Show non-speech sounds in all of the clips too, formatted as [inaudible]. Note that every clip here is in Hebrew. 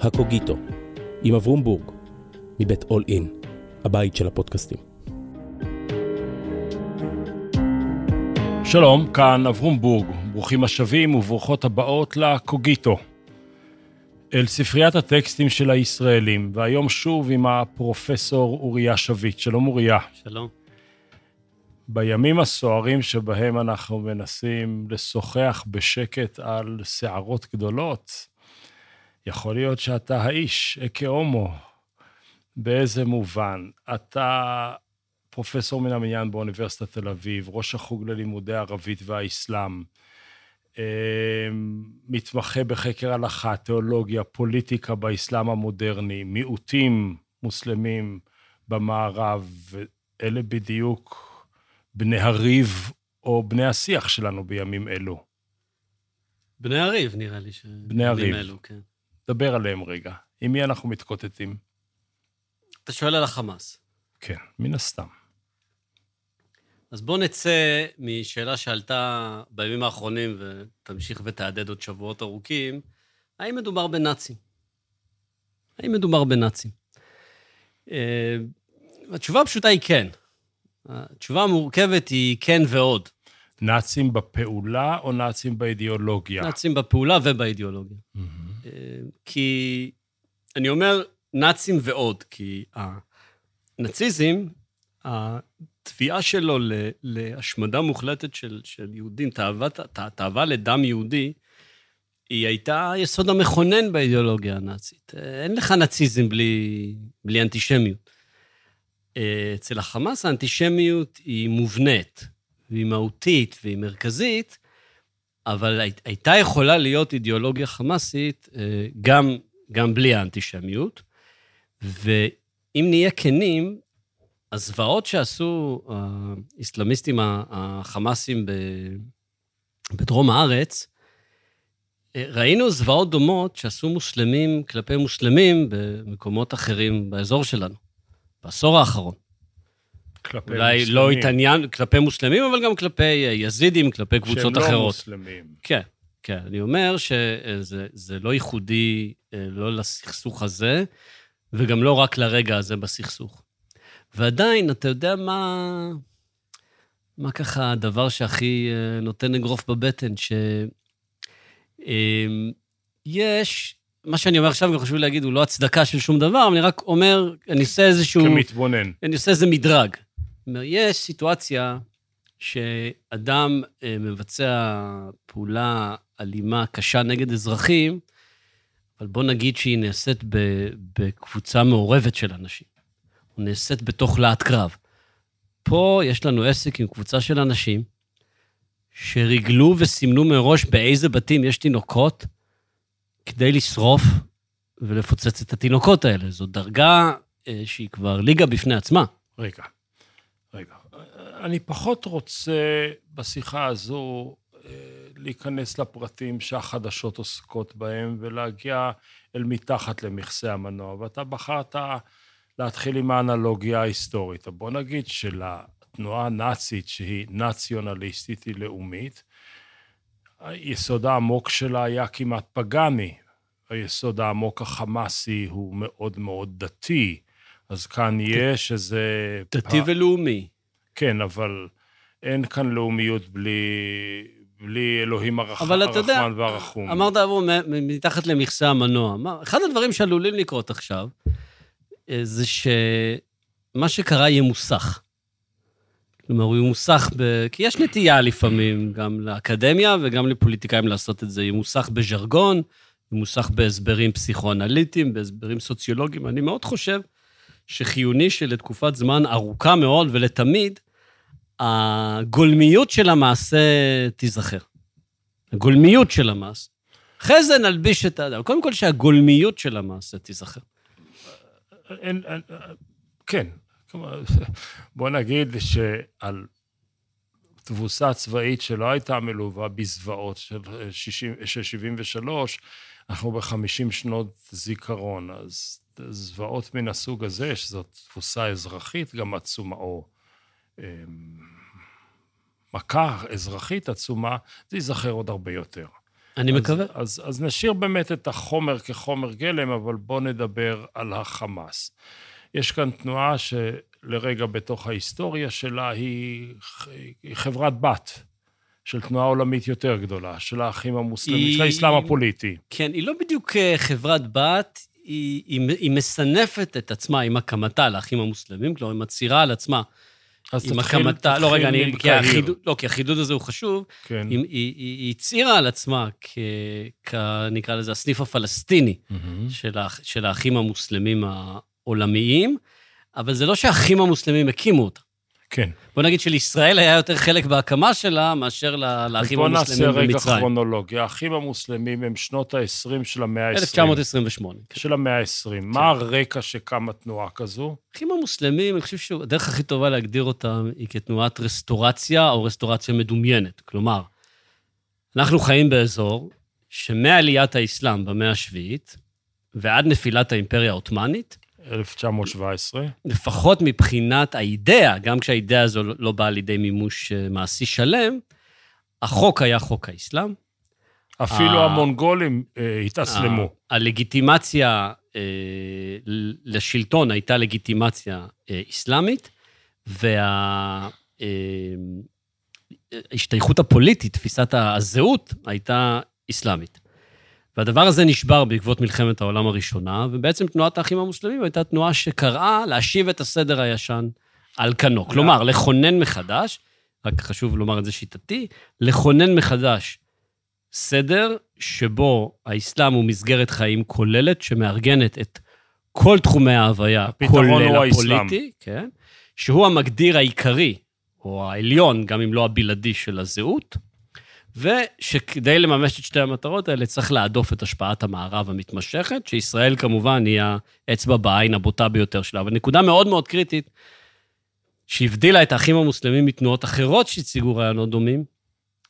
הקוגיטו, עם אברום בורג, מבית אול אין, הבית של הפודקאסטים. שלום, כאן אברום בורג, ברוכים השבים וברוכות הבאות לקוגיטו. אל ספריית הטקסטים של הישראלים, והיום שוב עם הפרופסור אוריה שביט. שלום אוריה. שלום. בימים הסוערים שבהם אנחנו מנסים לשוחח בשקט על שערות גדולות, יכול להיות שאתה האיש, אקה הומו. באיזה מובן? אתה פרופסור מן המניין באוניברסיטת תל אביב, ראש החוג ללימודי ערבית והאסלאם, מתמחה בחקר הלכה, תיאולוגיה, פוליטיקה באסלאם המודרני, מיעוטים מוסלמים במערב, ואלה בדיוק בני הריב או בני השיח שלנו בימים אלו. בני הריב, נראה לי. ש... בני הריב. אלו, כן. דבר עליהם רגע. עם מי אנחנו מתקוטטים? אתה שואל על החמאס. כן, מן הסתם. אז בוא נצא משאלה שעלתה בימים האחרונים, ותמשיך ותהדהד עוד שבועות ארוכים, האם מדובר בנאצים? האם מדובר בנאצים? אה, התשובה הפשוטה היא כן. התשובה המורכבת היא כן ועוד. נאצים בפעולה או נאצים באידיאולוגיה? נאצים בפעולה ובאידיאולוגיה. Mm-hmm. כי אני אומר נאצים ועוד, כי הנאציזם, התביעה שלו להשמדה מוחלטת של, של יהודים, תאווה לדם יהודי, היא הייתה היסוד המכונן באידיאולוגיה הנאצית. אין לך נאציזם בלי, בלי אנטישמיות. אצל החמאס האנטישמיות היא מובנית, והיא מהותית והיא מרכזית, אבל הייתה יכולה להיות אידיאולוגיה חמאסית אה, גם, גם בלי האנטישמיות. ואם נהיה כנים, הזוועות שעשו האסלאמיסטים החמאסים בדרום הארץ, אה, ראינו זוועות דומות שעשו מוסלמים כלפי מוסלמים במקומות אחרים באזור שלנו. בעשור האחרון. כלפי אולי מוסלמים. לא התעניין כלפי מוסלמים, אבל גם כלפי יזידים, כלפי קבוצות שהם אחרות. שהם לא מוסלמים. כן, כן. אני אומר שזה לא ייחודי אה, לא לסכסוך הזה, וגם לא רק לרגע הזה בסכסוך. ועדיין, אתה יודע מה, מה ככה הדבר שהכי אה, נותן אגרוף בבטן? שיש מה שאני אומר עכשיו, גם חשוב להגיד, הוא לא הצדקה של שום דבר, אני רק אומר, אני עושה איזשהו... כמתבונן. אני עושה איזה מדרג. אומר, יש סיטואציה שאדם אה, מבצע פעולה אלימה, קשה נגד אזרחים, אבל בוא נגיד שהיא נעשית בקבוצה מעורבת של אנשים, או נעשית בתוך להט קרב. פה יש לנו עסק עם קבוצה של אנשים שריגלו וסימנו מראש באיזה בתים יש תינוקות, כדי לשרוף ולפוצץ את התינוקות האלה. זו דרגה אה, שהיא כבר ליגה בפני עצמה. רגע, רגע. אני פחות רוצה בשיחה הזו אה, להיכנס לפרטים שהחדשות עוסקות בהם ולהגיע אל מתחת למכסה המנוע, ואתה בחרת להתחיל עם האנלוגיה ההיסטורית. בוא נגיד שלתנועה הנאצית, שהיא נציונליסטית, היא לאומית, היסוד העמוק שלה היה כמעט פגאני. היסוד העמוק החמאסי הוא מאוד מאוד דתי, אז כאן יש איזה... דתי ולאומי. כן, אבל אין כאן לאומיות בלי, בלי אלוהים הרח... אבל אתה יודע, הרחמן והרחום. אמרת, אבו, מתחת למכסה המנוע. אחד הדברים שעלולים לקרות עכשיו, אה, זה שמה שקרה יהיה מוסך. כלומר, הוא ימוסך ב... כי יש נטייה לפעמים, גם לאקדמיה וגם לפוליטיקאים לעשות את זה. ימוסך בז'רגון, ימוסך בהסברים פסיכואנליטיים, בהסברים סוציולוגיים. אני מאוד חושב שחיוני שלתקופת זמן ארוכה מאוד ולתמיד, הגולמיות של המעשה תיזכר. הגולמיות של המעשה. אחרי זה נלביש את האדם. קודם כל שהגולמיות של המעשה תיזכר. אין, אין, כן, בוא נגיד שעל תבוסה צבאית שלא הייתה מלווה בזוועות של, 60, של 73, אנחנו ב-50 שנות זיכרון, אז זוועות מן הסוג הזה, שזאת תבוסה אזרחית גם עצומה, או אה, מכה אזרחית עצומה, זה ייזכר עוד הרבה יותר. אני מקווה. אז, אז נשאיר באמת את החומר כחומר גלם, אבל בואו נדבר על החמאס. יש כאן תנועה שלרגע בתוך ההיסטוריה שלה היא, היא חברת בת של תנועה עולמית יותר גדולה, של האחים המוסלמים, היא- של האסלאם הפוליטי. כן, היא לא בדיוק אה, חברת בת, היא, היא, היא מסנפת את עצמה עם הקמתה לאחים המוסלמים, כלומר, היא מצהירה על עצמה אז עם תתחיל, הקמתה, לא, תתחיל רגע, אני, כי. החידוד, לא, כי החידוד הזה הוא חשוב. כן. היא, היא, היא, הצהירה על עצמה כ... כ... נקרא לזה הסניף הפלסטיני מהמם. של, האח, של האחים המוסלמים העולמיים, אבל זה לא שהאחים המוסלמים הקימו אותה. כן. בוא נגיד שלישראל היה יותר חלק בהקמה שלה מאשר ל- אז לאחים בואו נעשה המוסלמים רגע במצרים. כרונולוגיה. האחים המוסלמים הם שנות ה-20 של המאה ה-20. 1928. כן. של המאה ה-20. מה הרקע שקמה תנועה כזו? האחים המוסלמים, אני חושב שהדרך הכי טובה להגדיר אותם היא כתנועת רסטורציה או רסטורציה מדומיינת. כלומר, אנחנו חיים באזור שמעליית האסלאם במאה השביעית ועד נפילת האימפריה העות'מאנית, 1917. לפחות מבחינת האידאה, גם כשהאידאה הזו לא- לא באה לידי מימוש אה, מעשי שלם, החוק היה חוק האסלאם. אפילו אה, המונגולים אה, התאסלמו. ה- הלגיטימציה אה, לשלטון הייתה לגיטימציה אה, אסלאמית, וההשתייכות הפוליטית, תפיסת הזהות, הייתה אסלאמית. והדבר הזה נשבר בעקבות מלחמת העולם הראשונה, ובעצם תנועת האחים המוסלמים הייתה תנועה שקראה להשיב את הסדר הישן על כנו. כלומר, לכונן מחדש, רק חשוב לומר את זה שיטתי, לכונן מחדש סדר שבו האסלאם הוא מסגרת חיים כוללת, שמארגנת את כל תחומי ההוויה, כולל. הפוליטי, כן, שהוא המגדיר העיקרי, או העליון, גם אם לא הבלעדי של הזהות, ושכדי לממש את שתי המטרות האלה צריך להדוף את השפעת המערב המתמשכת, שישראל כמובן היא האצבע בעין הבוטה ביותר שלה. אבל נקודה מאוד מאוד קריטית, שהבדילה את האחים המוסלמים מתנועות אחרות שהציגו רעיונות דומים,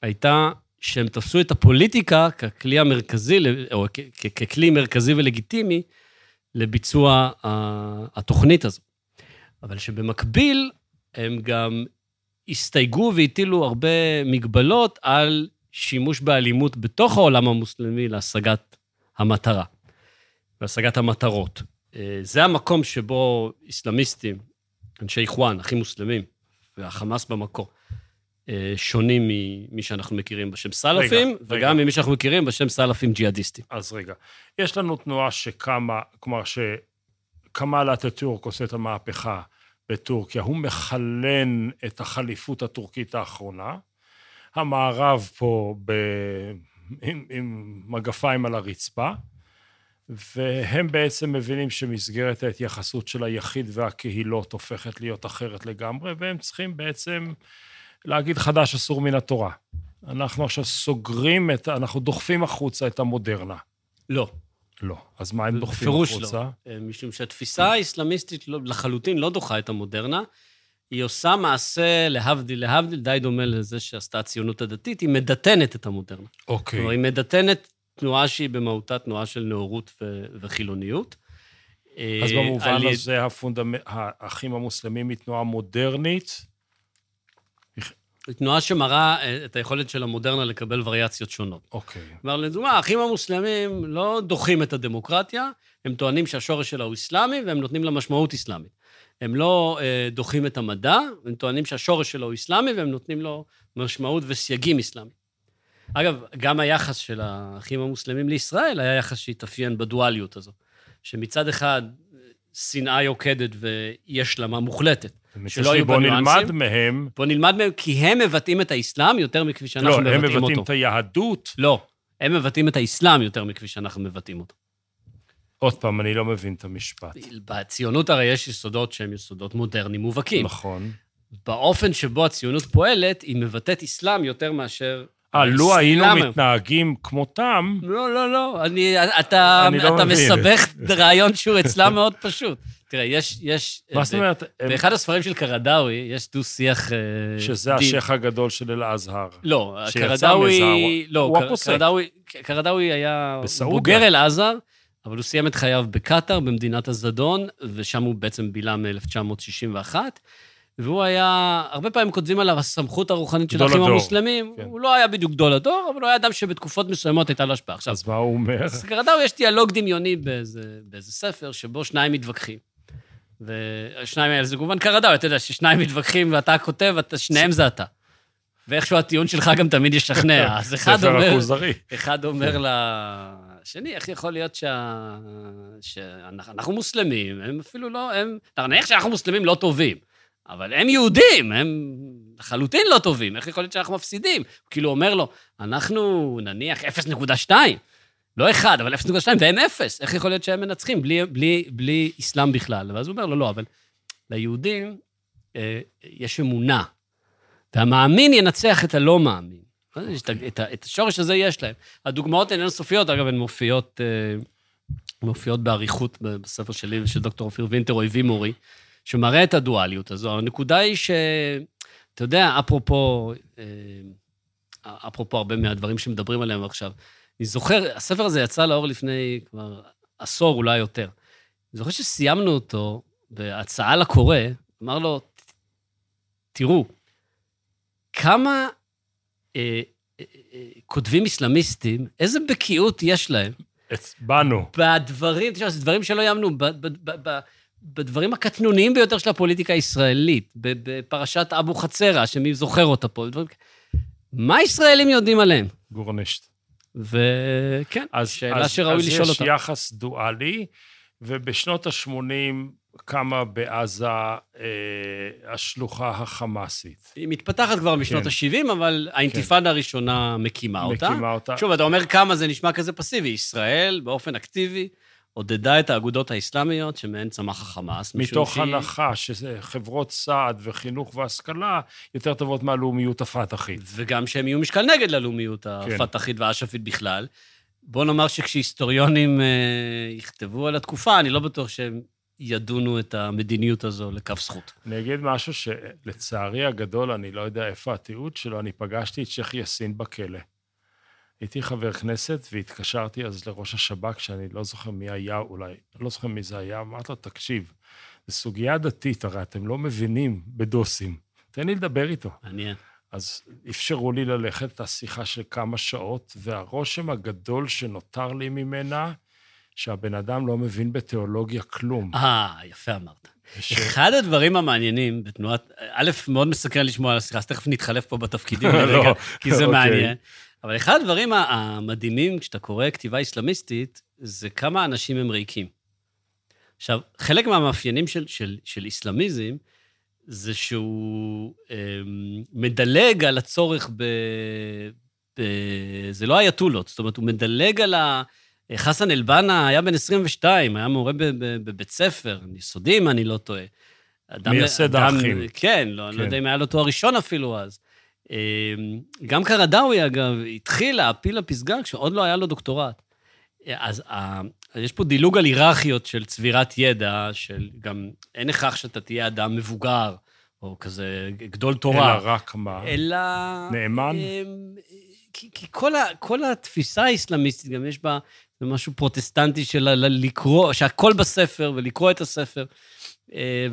הייתה שהם תפסו את הפוליטיקה ככלי המרכזי, או ככלי מרכזי ולגיטימי לביצוע התוכנית הזו. אבל שבמקביל, הם גם הסתייגו והטילו הרבה מגבלות על שימוש באלימות בתוך העולם המוסלמי להשגת המטרה, להשגת המטרות. אה, זה המקום שבו אסלאמיסטים, אנשי איחואן, אחים מוסלמים, והחמאס במקור, אה, שונים ממי שאנחנו מכירים בשם סלפים, רגע, וגם ממי שאנחנו מכירים בשם סלפים ג'יהאדיסטים. אז רגע, יש לנו תנועה שקמה, כלומר שכמאל אטאטורק עושה את המהפכה בטורקיה, הוא מחלן את החליפות הטורקית האחרונה. המערב פה ב... עם, עם מגפיים על הרצפה, והם בעצם מבינים שמסגרת ההתייחסות של היחיד והקהילות הופכת להיות אחרת לגמרי, והם צריכים בעצם להגיד חדש אסור מן התורה. אנחנו עכשיו סוגרים את, אנחנו דוחפים החוצה את המודרנה. לא, לא. אז מה הם דוחפים בפירוש החוצה? לא. אה, משום שהתפיסה האסלאמיסטית לא- לחלוטין לא דוחה את המודרנה. היא עושה מעשה, להבדיל, להבדיל, די דומה לזה שעשתה הציונות הדתית, היא מדתנת את המודרנה. אוקיי. כלומר, היא מדתנת תנועה שהיא במהותה תנועה של נאורות ו- וחילוניות. אז אה, במובן על הזה הפונדמ... האחים המוסלמים היא תנועה מודרנית, היא תנועה שמראה אה, את היכולת של המודרנה לקבל וריאציות שונות. אוקיי. כלומר, לדוגמה, האחים המוסלמים לא דוחים את הדמוקרטיה, הם טוענים שהשורש שלה הוא אסלאמי, והם נותנים לה משמעות אסלאמית. הם לא אה, דוחים את המדע, הם טוענים שהשורש שלו הוא אסלאמי, והם נותנים לו משמעות וסייגים אסלאמיים. אגב, גם היחס של האחים המוסלמים לישראל היה יחס שהתאפיין בדואליות הזו. שמצד אחד, שנאה יוקדת ואי השלמה מוחלטת. שלא היו בואו בה נלמד. מהם, בוא נלמד מהם, כי הם מבטאים את האסלאם יותר מכפי שאנחנו לא, מבטאים הם אותו. מבטאים את היהדות. לא, הם מבטאים את האסלאם יותר מכפי שאנחנו מבטאים אותו. עוד פעם, אני לא מבין את המשפט. בציונות הרי יש יסודות שהם יסודות מודרניים מובהקים. נכון. באופן שבו הציונות פועלת, היא מבטאת אסלאם יותר מאשר... אה, לו היינו. מתנהגים כמותם, לא, לא, לא, אני, אתה, אני לא אתה מבין. מסבך רעיון שהוא אצלם מאוד פשוט. תראה, יש... יש מה זאת אומרת? הם- באחד הספרים של קרדאווי יש דו-שיח... אה, שזה דין. השייח הגדול של אל-אזהר. לא, קרדאווי... לא, הוא. קרדאווי- קרדאווי היה בסעודיה. בוגר אל-עזר, אבל הוא סיים את חייו בקטאר, במדינת הזדון, ושם הוא בעצם בילה מ-1961. והוא היה, הרבה פעמים כותבים עליו הסמכות הרוחנית של האחים המוסלמים. כן. הוא לא היה בדיוק גדול הדור, אבל הוא היה אדם שבתקופות מסוימות הייתה לו השפעה. עכשיו, אז מה הוא אומר? אז קרדאו יש דיאלוג דמיוני באיזה, באיזה ספר, שבו שניים מתווכחים. ושניים האלה, זה כמובן קרדאו, אתה יודע ששניים מתווכחים ואתה כותב, אתה, שניהם זה אתה. ואיכשהו הטיעון שלך גם תמיד ישכנע. [laughs] אז אחד אומר, הכוזרי. אחד אומר לשני, איך יכול להיות שה... שאנחנו אנחנו מוסלמים, הם אפילו לא, הם... נניח שאנחנו מוסלמים לא טובים, אבל הם יהודים, הם לחלוטין לא טובים, איך יכול להיות שאנחנו מפסידים? הוא כאילו אומר לו, אנחנו נניח 0.2, לא 1, אבל 0.2, והם 0, איך יכול להיות שהם מנצחים בלי, בלי, בלי אסלאם בכלל? ואז הוא אומר לו, לא, אבל ליהודים אה, יש אמונה, והמאמין ינצח את הלא מאמין. יש את, את, את השורש הזה יש להם. הדוגמאות הן אינסופיות, אגב, הן מופיעות, אה, מופיעות באריכות בספר שלי ושל דוקטור אופיר וינטר, אויבי מורי, שמראה את הדואליות הזו. הנקודה היא ש... אתה יודע, אפרופו, אה, אפרופו הרבה מהדברים שמדברים עליהם עכשיו, אני זוכר, הספר הזה יצא לאור לפני כבר עשור, אולי יותר. אני זוכר שסיימנו אותו בהצעה לקורא, אמר לו, תראו, כמה אה, אה, אה, כותבים אסלאמיסטים, איזה בקיאות יש להם בנו. בדברים, תשמע, זה דברים שלא יאמנו, בדברים הקטנוניים ביותר של הפוליטיקה הישראלית, בפרשת אבו חצרה, שמי זוכר אותה פה, דברים... כאלה. מה ישראלים יודעים עליהם? גורנישט. וכן, אז, שאלה אז, שראוי אז לשאול יש אותה. יחס דואלי, ובשנות ה-80 קמה בעזה אה, השלוחה החמאסית. היא מתפתחת כבר משנות כן. ה-70, אבל האינתיפאדה הראשונה מקימה אותה. מקימה אותה. שוב, אתה אומר כמה זה נשמע כזה פסיבי. ישראל, באופן אקטיבי, עודדה את האגודות האסלאמיות, שמהן צמח החמאס. מתוך שהיא- הנחה שחברות סעד וחינוך והשכלה יותר טובות מהלאומיות הפתחית. וגם שהם יהיו משקל נגד ללאומיות הפתחית והאש"פית בכלל. בוא נאמר שכשהיסטוריונים אה, יכתבו על התקופה, אני לא בטוח שהם ידונו את המדיניות הזו לכף זכות. אני אגיד משהו שלצערי הגדול, אני לא יודע איפה התיעוד שלו, אני פגשתי את שייח' יאסין בכלא. הייתי חבר כנסת והתקשרתי אז לראש השב"כ, שאני לא זוכר מי היה, אולי, לא זוכר מי זה היה, אמרתי לו, תקשיב, זו סוגיה דתית, הרי אתם לא מבינים בדוסים. תן לי לדבר איתו. מעניין. אז אפשרו לי ללכת את השיחה של כמה שעות, והרושם הגדול שנותר לי ממנה, שהבן אדם לא מבין בתיאולוגיה כלום. אה, יפה אמרת. וש... אחד הדברים המעניינים בתנועת... א', מאוד מסקרן לשמוע על השיחה, אז תכף נתחלף פה בתפקידים [laughs] לא, לרגע, כי זה אוקיי. מעניין. אבל אחד הדברים המדהימים כשאתה קורא כתיבה אסלאמיסטית, זה כמה אנשים הם ריקים. עכשיו, חלק מהמאפיינים של, של, של אסלאמיזם, זה שהוא אמ, מדלג על הצורך ב... ב... זה לא אייתולות, זאת אומרת, הוא מדלג על ה... חסן אל-בנה היה בן 22, היה מורה ב- ב- בבית ספר, יסודי, אם אני לא טועה. אדם- מייסד האחים. כן, לא, אני לא כן. יודע אם היה לו תואר ראשון אפילו אז. אמ, גם קרדאווי, אגב, התחיל להעפיל לפסגה כשעוד לא היה לו דוקטורט. אז ה- אז יש פה דילוג על היררכיות של צבירת ידע, של גם אין הכרח שאתה תהיה אדם מבוגר, או כזה גדול תורה. אלא רק מה? אלא... נאמן? אמ, כי, כי כל, ה, כל התפיסה האסלאמיסטית, גם יש בה משהו פרוטסטנטי של לקרוא, שהכל בספר, ולקרוא את הספר, אה,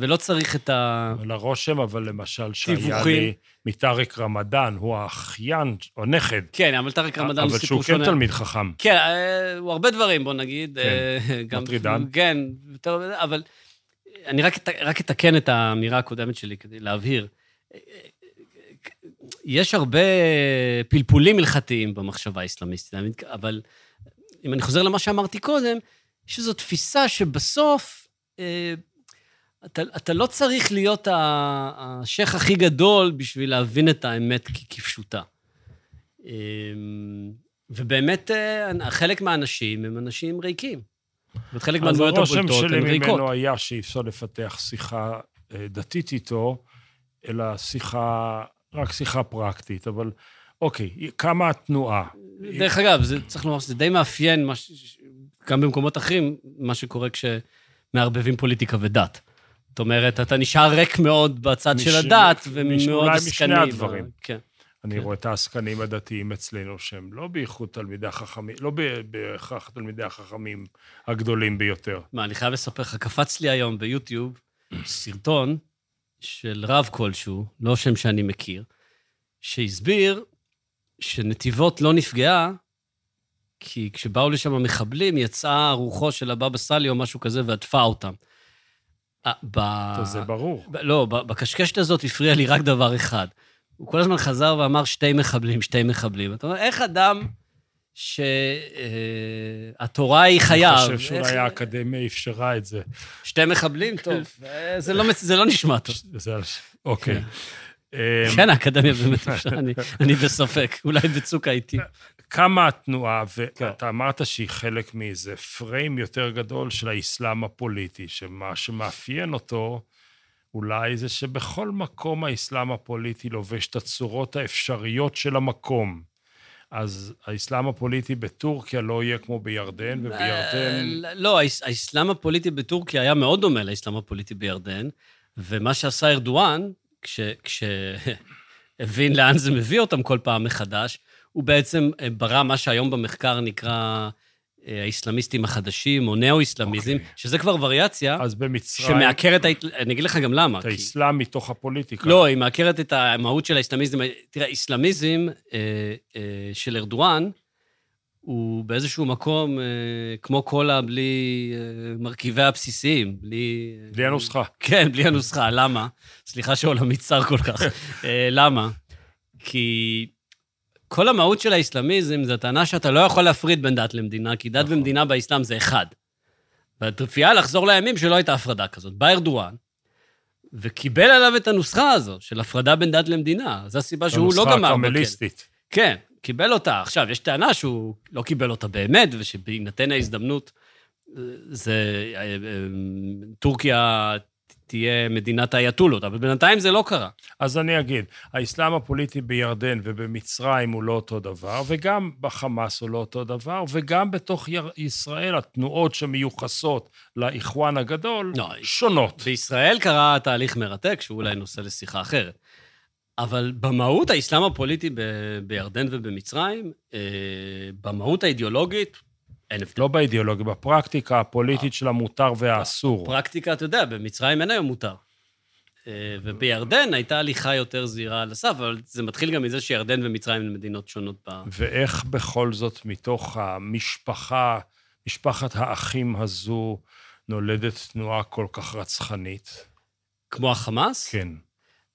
ולא צריך את ה... על הרושם, אבל למשל, שהיה. לי מטארק רמדאן, הוא האחיין, או נכד, כן, אבל טרק רמדאן הוא אבל סיפור שהוא שונה. כן תלמיד חכם. כן, אה, הוא הרבה דברים, בוא נגיד. כן. אה, [laughs] גם- מטרידן. כן, אבל אני רק, רק אתקן את האמירה הקודמת שלי כדי להבהיר. אה, יש הרבה פלפולים הלכתיים במחשבה האסלאמיסטית, אבל אם אני חוזר למה שאמרתי קודם, יש איזו תפיסה שבסוף אה, אתה, אתה לא צריך להיות השייח הכי גדול בשביל להבין את האמת כפשוטה. אה, ובאמת, אה, חלק מהאנשים הם אנשים ריקים. זאת חלק אז מהדמויות הרושם הבולטות שלי הן ריקות. ממנו היה שאי אפשר לפתח שיחה אה, דתית איתו, אלא שיחה, רק שיחה פרקטית, אבל אוקיי, כמה התנועה? דרך אגב, זה, צריך לומר שזה די מאפיין, מה ש... גם במקומות אחרים, מה שקורה כשמערבבים פוליטיקה ודת. זאת אומרת, אתה נשאר ריק מאוד בצד מש- של הדת, ומאוד אולי עסקני. משני ב- הדברים. כן. אני כן. רואה את העסקנים הדתיים אצלנו, שהם לא בייחוד תלמידי החכמים, לא ב- בהכרח תלמידי החכמים הגדולים ביותר. מה, אני חייב לספר לך, קפץ לי היום ביוטיוב סרטון של רב כלשהו, לא שם שאני מכיר, שהסביר שנתיבות לא נפגעה, כי כשבאו לשם המחבלים, יצאה רוחו של הבבא סאלי או משהו כזה ועטפה אותם. אה, ב... זה ברור. ב- לא, בקשקשת הזאת הפריע לי רק דבר אחד. הוא כל הזמן חזר ואמר שתי מחבלים, שתי מחבלים. אתה אומר, איך אדם שהתורה היא חייו... אני חושב איך- שאולי האקדמיה אפשרה את זה. שתי מחבלים? טוב, [laughs] אה, זה לא זה לא נשמע טוב. [laughs] אוקיי. אמ, כן, האקדמיה באמת אפשר, אני- אני בספק, אולי בצוק העיתים. כמה התנועה, ואתה אמרת שהיא חלק מאיזה פריים יותר גדול של האסלאם הפוליטי, שמה שמאפיין אותו אולי זה שבכל מקום האסלאם הפוליטי לובש את הצורות האפשריות של המקום. אז האסלאם הפוליטי בטורקיה לא יהיה כמו בירדן, ובירדן... אה, לא, האס- האסלאם הפוליטי בטורקיה היה מאוד דומה לאסלאם הפוליטי בירדן, ומה שעשה ארדואן, כשהבין [laughs] לאן זה מביא אותם כל פעם מחדש, הוא בעצם אה, ברא מה שהיום במחקר נקרא אה, האסלאמיסטים החדשים, או ניאו-אסלאמיזם, אוקיי. שזה כבר וריאציה אז במצרים, שמעקרת, אני אגיד לך גם למה. את כי- האסלאם מתוך הפוליטיקה. לא, היא מעקרת את המהות של האסלאמיזם. תראה, אסלאמיזם אה, אה, של ארדואן, הוא באיזשהו מקום אה, כמו קולה בלי אה, מרכיביה הבסיסיים, בלי... בלי הנוסחה. כן, בלי הנוסחה. למה? סליחה שעולמי צר כל כך. אה, למה? כי כל המהות של האסלאמיזם זה הטענה שאתה לא יכול להפריד בין דת למדינה, כי דת נכון. ומדינה באסלאם זה אחד. והתרפייה לחזור לימים שלא הייתה הפרדה כזאת. בא ארדואן, וקיבל עליו את הנוסחה הזו של הפרדה בין דת למדינה. זו הסיבה שהוא לא הנוסחה גמר בכלא. הקרמליסטית. כן, קיבל אותה. עכשיו, יש טענה שהוא לא קיבל אותה באמת, ושבהינתן ההזדמנות, אה, זה... אה, אה, טורקיה תהיה מדינת האייתולות, אבל בינתיים זה לא קרה. אז אני אגיד, האסלאם הפוליטי בירדן ובמצרים הוא לא אותו דבר, וגם בחמאס הוא לא אותו דבר, וגם בתוך ישראל התנועות שמיוחסות לאיחואן הגדול לא, שונות. בישראל קרה תהליך מרתק, שהוא אולי נושא לשיחה אחרת. אבל במהות האסלאם הפוליטי ב- בירדן ובמצרים, אה, במהות האידיאולוגית, אין הבדל. לא באידיאולוגיה, בפרקטיקה הפוליטית של המותר והאסור. פרקטיקה, אתה יודע, במצרים אין היום מותר. אה, ובירדן הייתה הליכה יותר זהירה על הסף, אבל זה מתחיל גם מזה שירדן ומצרים הן מדינות שונות ב... ואיך בכל זאת מתוך המשפחה, משפחת האחים הזו, נולדת תנועה כל כך רצחנית? כמו החמאס? כן.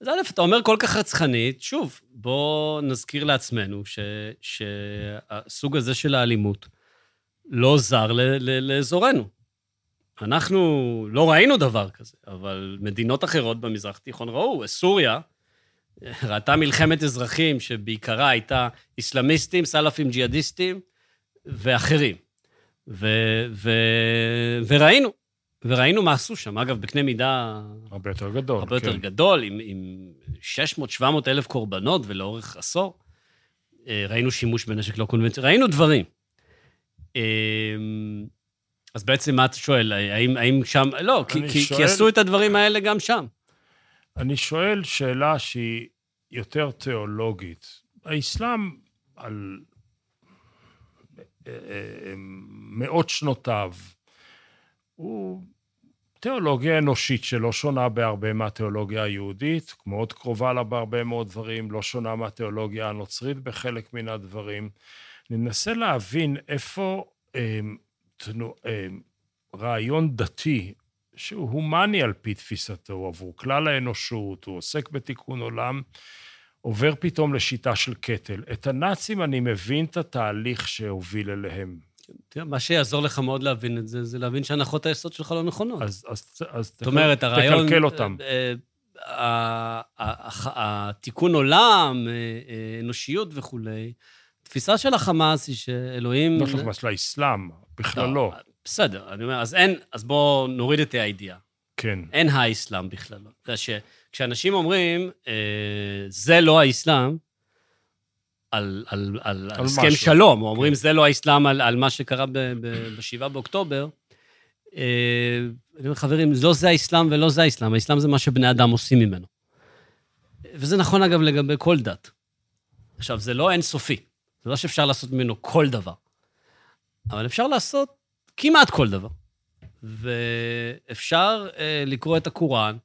אז א', אתה אומר כל כך רצחנית, שוב, בוא נזכיר לעצמנו ש, שהסוג הזה של האלימות לא זר ל, ל, לאזורנו. אנחנו לא ראינו דבר כזה, אבל מדינות אחרות במזרח התיכון ראו. סוריה [laughs] ראתה מלחמת אזרחים שבעיקרה הייתה אסלאמיסטים, סלאפים ג'יהאדיסטים ואחרים. ו, ו, וראינו, וראינו מה עשו שם. אגב, בקנה מידה הרבה יותר גדול. הרבה יותר כן. גדול, עם, עם 600-700 אלף קורבנות ולאורך עשור. אה, ראינו שימוש בנשק לא קונבנציונלי, ראינו דברים. אה, אז בעצם מה אתה שואל, האם, האם שם... לא, כי, שואל- כי עשו את הדברים האלה גם שם. אני שואל שאלה שהיא יותר תיאולוגית. האסלאם על אה, אה, מאות שנותיו, הוא תיאולוגיה אנושית שלא שונה בהרבה מהתיאולוגיה היהודית, מאוד קרובה לה בהרבה מאוד דברים, לא שונה מהתיאולוגיה הנוצרית בחלק מן הדברים. אני מנסה להבין איפה אה, תנו, אה, רעיון דתי שהוא הומני על פי תפיסתו, עבור כלל האנושות, הוא עוסק בתיקון עולם, עובר פתאום לשיטה של קטל. את הנאצים אני מבין את התהליך שהוביל אליהם. תראה, מה שיעזור לך מאוד להבין את זה, זה להבין שהנחות היסוד שלך לא נכונות. אז, אז, אז זאת אומרת, הרעיון... תקלקל אותם. אה, אה, ה- ה- התיקון עולם, אה, אה, אנושיות וכולי, התפיסה של החמאס היא שאלוהים... לא של החמאס, של האסלאם, בכללו. בסדר, אני אומר, אז אין, אז בואו נוריד את הידיעה. כן. אין האסלאם בכללו. זה שכשאנשים אומרים, אה, זה לא האסלאם, על, על, על, על על הסכם משהו. שלום, או אומרים, כן. זה לא האסלאם על, על מה שקרה ב-7 באוקטובר, אה, אני אומר, חברים, לא זה האסלאם ולא זה האסלאם, האסלאם זה מה שבני אדם עושים ממנו. וזה נכון, אגב, לגבי כל דת. עכשיו, זה לא אינסופי, זה לא שאפשר לעשות ממנו כל דבר, אבל אפשר לעשות כמעט כל דבר. ואפשר אה, לקרוא את הקוראן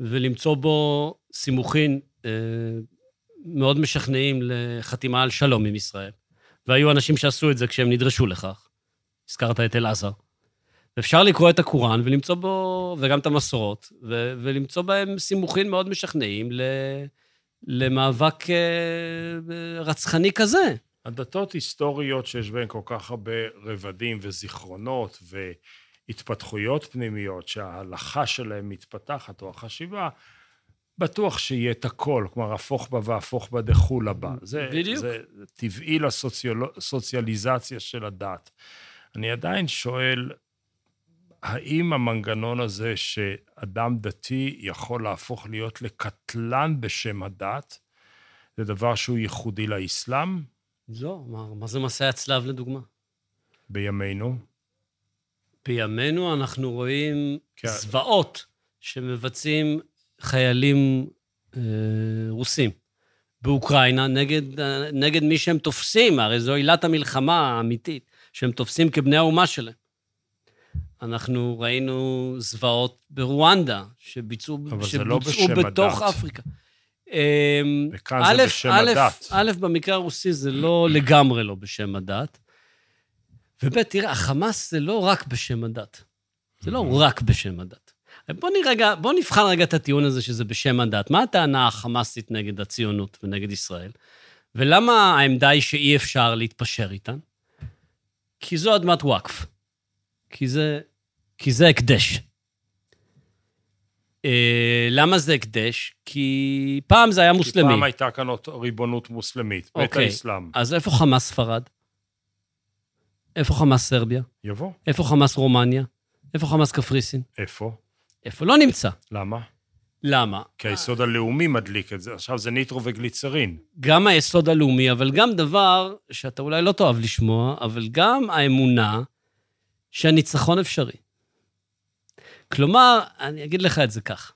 ולמצוא בו סימוכין אה, מאוד משכנעים לחתימה על שלום עם ישראל. והיו אנשים שעשו את זה כשהם נדרשו לכך. הזכרת את אלעזר. אפשר לקרוא את הקוראן ולמצוא בו, וגם את המסורות, ו- ולמצוא בהם סימוכין מאוד משכנעים ל- למאבק אה, רצחני כזה. הדתות היסטוריות שיש בהן כל כך הרבה רבדים וזיכרונות והתפתחויות פנימיות שההלכה שלהן מתפתחת או החשיבה, בטוח שיהיה את הכל, כלומר, הפוך בה והפוך בה דחולה בה. זה, בדיוק. זה טבעי לסוציאליזציה של הדת. אני עדיין שואל, האם המנגנון הזה שאדם דתי יכול להפוך להיות לקטלן בשם הדת, זה דבר שהוא ייחודי לאסלאם לא, מה, מה זה מסע הצלב לדוגמה? בימינו? בימינו אנחנו רואים כן. זוועות שמבצעים חיילים אה, רוסים באוקראינה נגד, אה, נגד מי שהם תופסים, הרי זו עילת המלחמה האמיתית, שהם תופסים כבני האומה שלהם. אנחנו ראינו זוועות ברואנדה, שביצעו, אבל זה שבוצעו לא בשם בתוך הדת. אפריקה. אמ, וכאן זה א', בשם א', הדת. א', במקרה הרוסי זה לא לגמרי לא בשם הדת. וב', תראה, החמאס זה לא רק בשם הדת. זה לא רק בשם הדת. בוא, נרגע, בוא נבחן רגע את הטיעון הזה שזה בשם הדת. מה הטענה החמאסית נגד הציונות ונגד ישראל? ולמה העמדה היא שאי אפשר להתפשר איתן? כי זו אדמת וואקף. כי זה, כי זה הקדש. אה, למה זה הקדש? כי פעם זה היה כי מוסלמי. פעם הייתה כאן ריבונות מוסלמית, בית אוקיי. האסלאם. אז איפה חמאס ספרד? איפה חמאס סרביה? יבוא. איפה חמאס רומניה? איפה חמאס קפריסין? איפה? איפה לא נמצא. למה? למה? כי היסוד הלאומי מדליק את זה. עכשיו זה ניטרו וגליצרין. גם היסוד הלאומי, אבל גם דבר שאתה אולי לא תאהב לשמוע, אבל גם האמונה שהניצחון אפשרי. כלומר, אני אגיד לך את זה כך.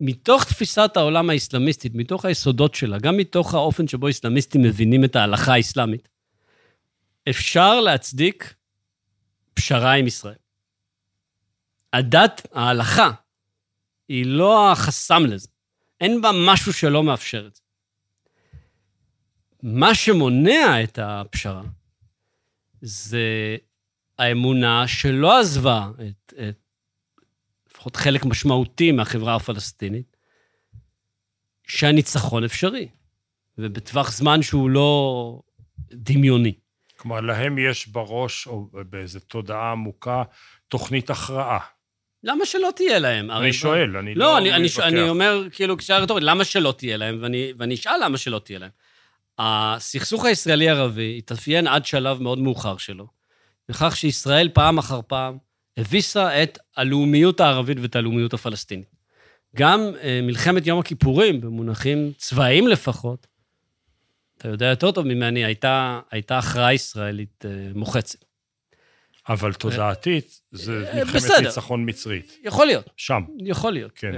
מתוך תפיסת העולם האסלאמיסטית, מתוך היסודות שלה, גם מתוך האופן שבו אסלאמיסטים מבינים את ההלכה האסלאמית, אפשר להצדיק פשרה עם ישראל. הדת, ההלכה, היא לא החסם לזה. אין בה משהו שלא מאפשר את זה. מה שמונע את הפשרה זה האמונה שלא עזבה את, את לפחות חלק משמעותי מהחברה הפלסטינית, שהניצחון אפשרי, ובטווח זמן שהוא לא דמיוני. כלומר, להם יש בראש, או באיזו תודעה עמוקה, תוכנית הכרעה. למה שלא תהיה להם? אני שואל, אני לא, לא אני, אני, מתווכח. אני אומר, כאילו, כשאלה רטורית, למה שלא תהיה להם? ואני, ואני אשאל למה שלא תהיה להם. הסכסוך הישראלי-ערבי התאפיין עד שלב מאוד מאוחר שלו, בכך שישראל פעם אחר פעם הביסה את הלאומיות הערבית ואת הלאומיות הפלסטינית. גם אה, מלחמת יום הכיפורים, במונחים צבאיים לפחות, אתה יודע יותר טוב ממני, הייתה, הייתה הכרעה ישראלית אה, מוחצת. אבל תודעתית, זה אה, מלחמת. ניצחון מצרית. יכול להיות. שם. יכול להיות. כן.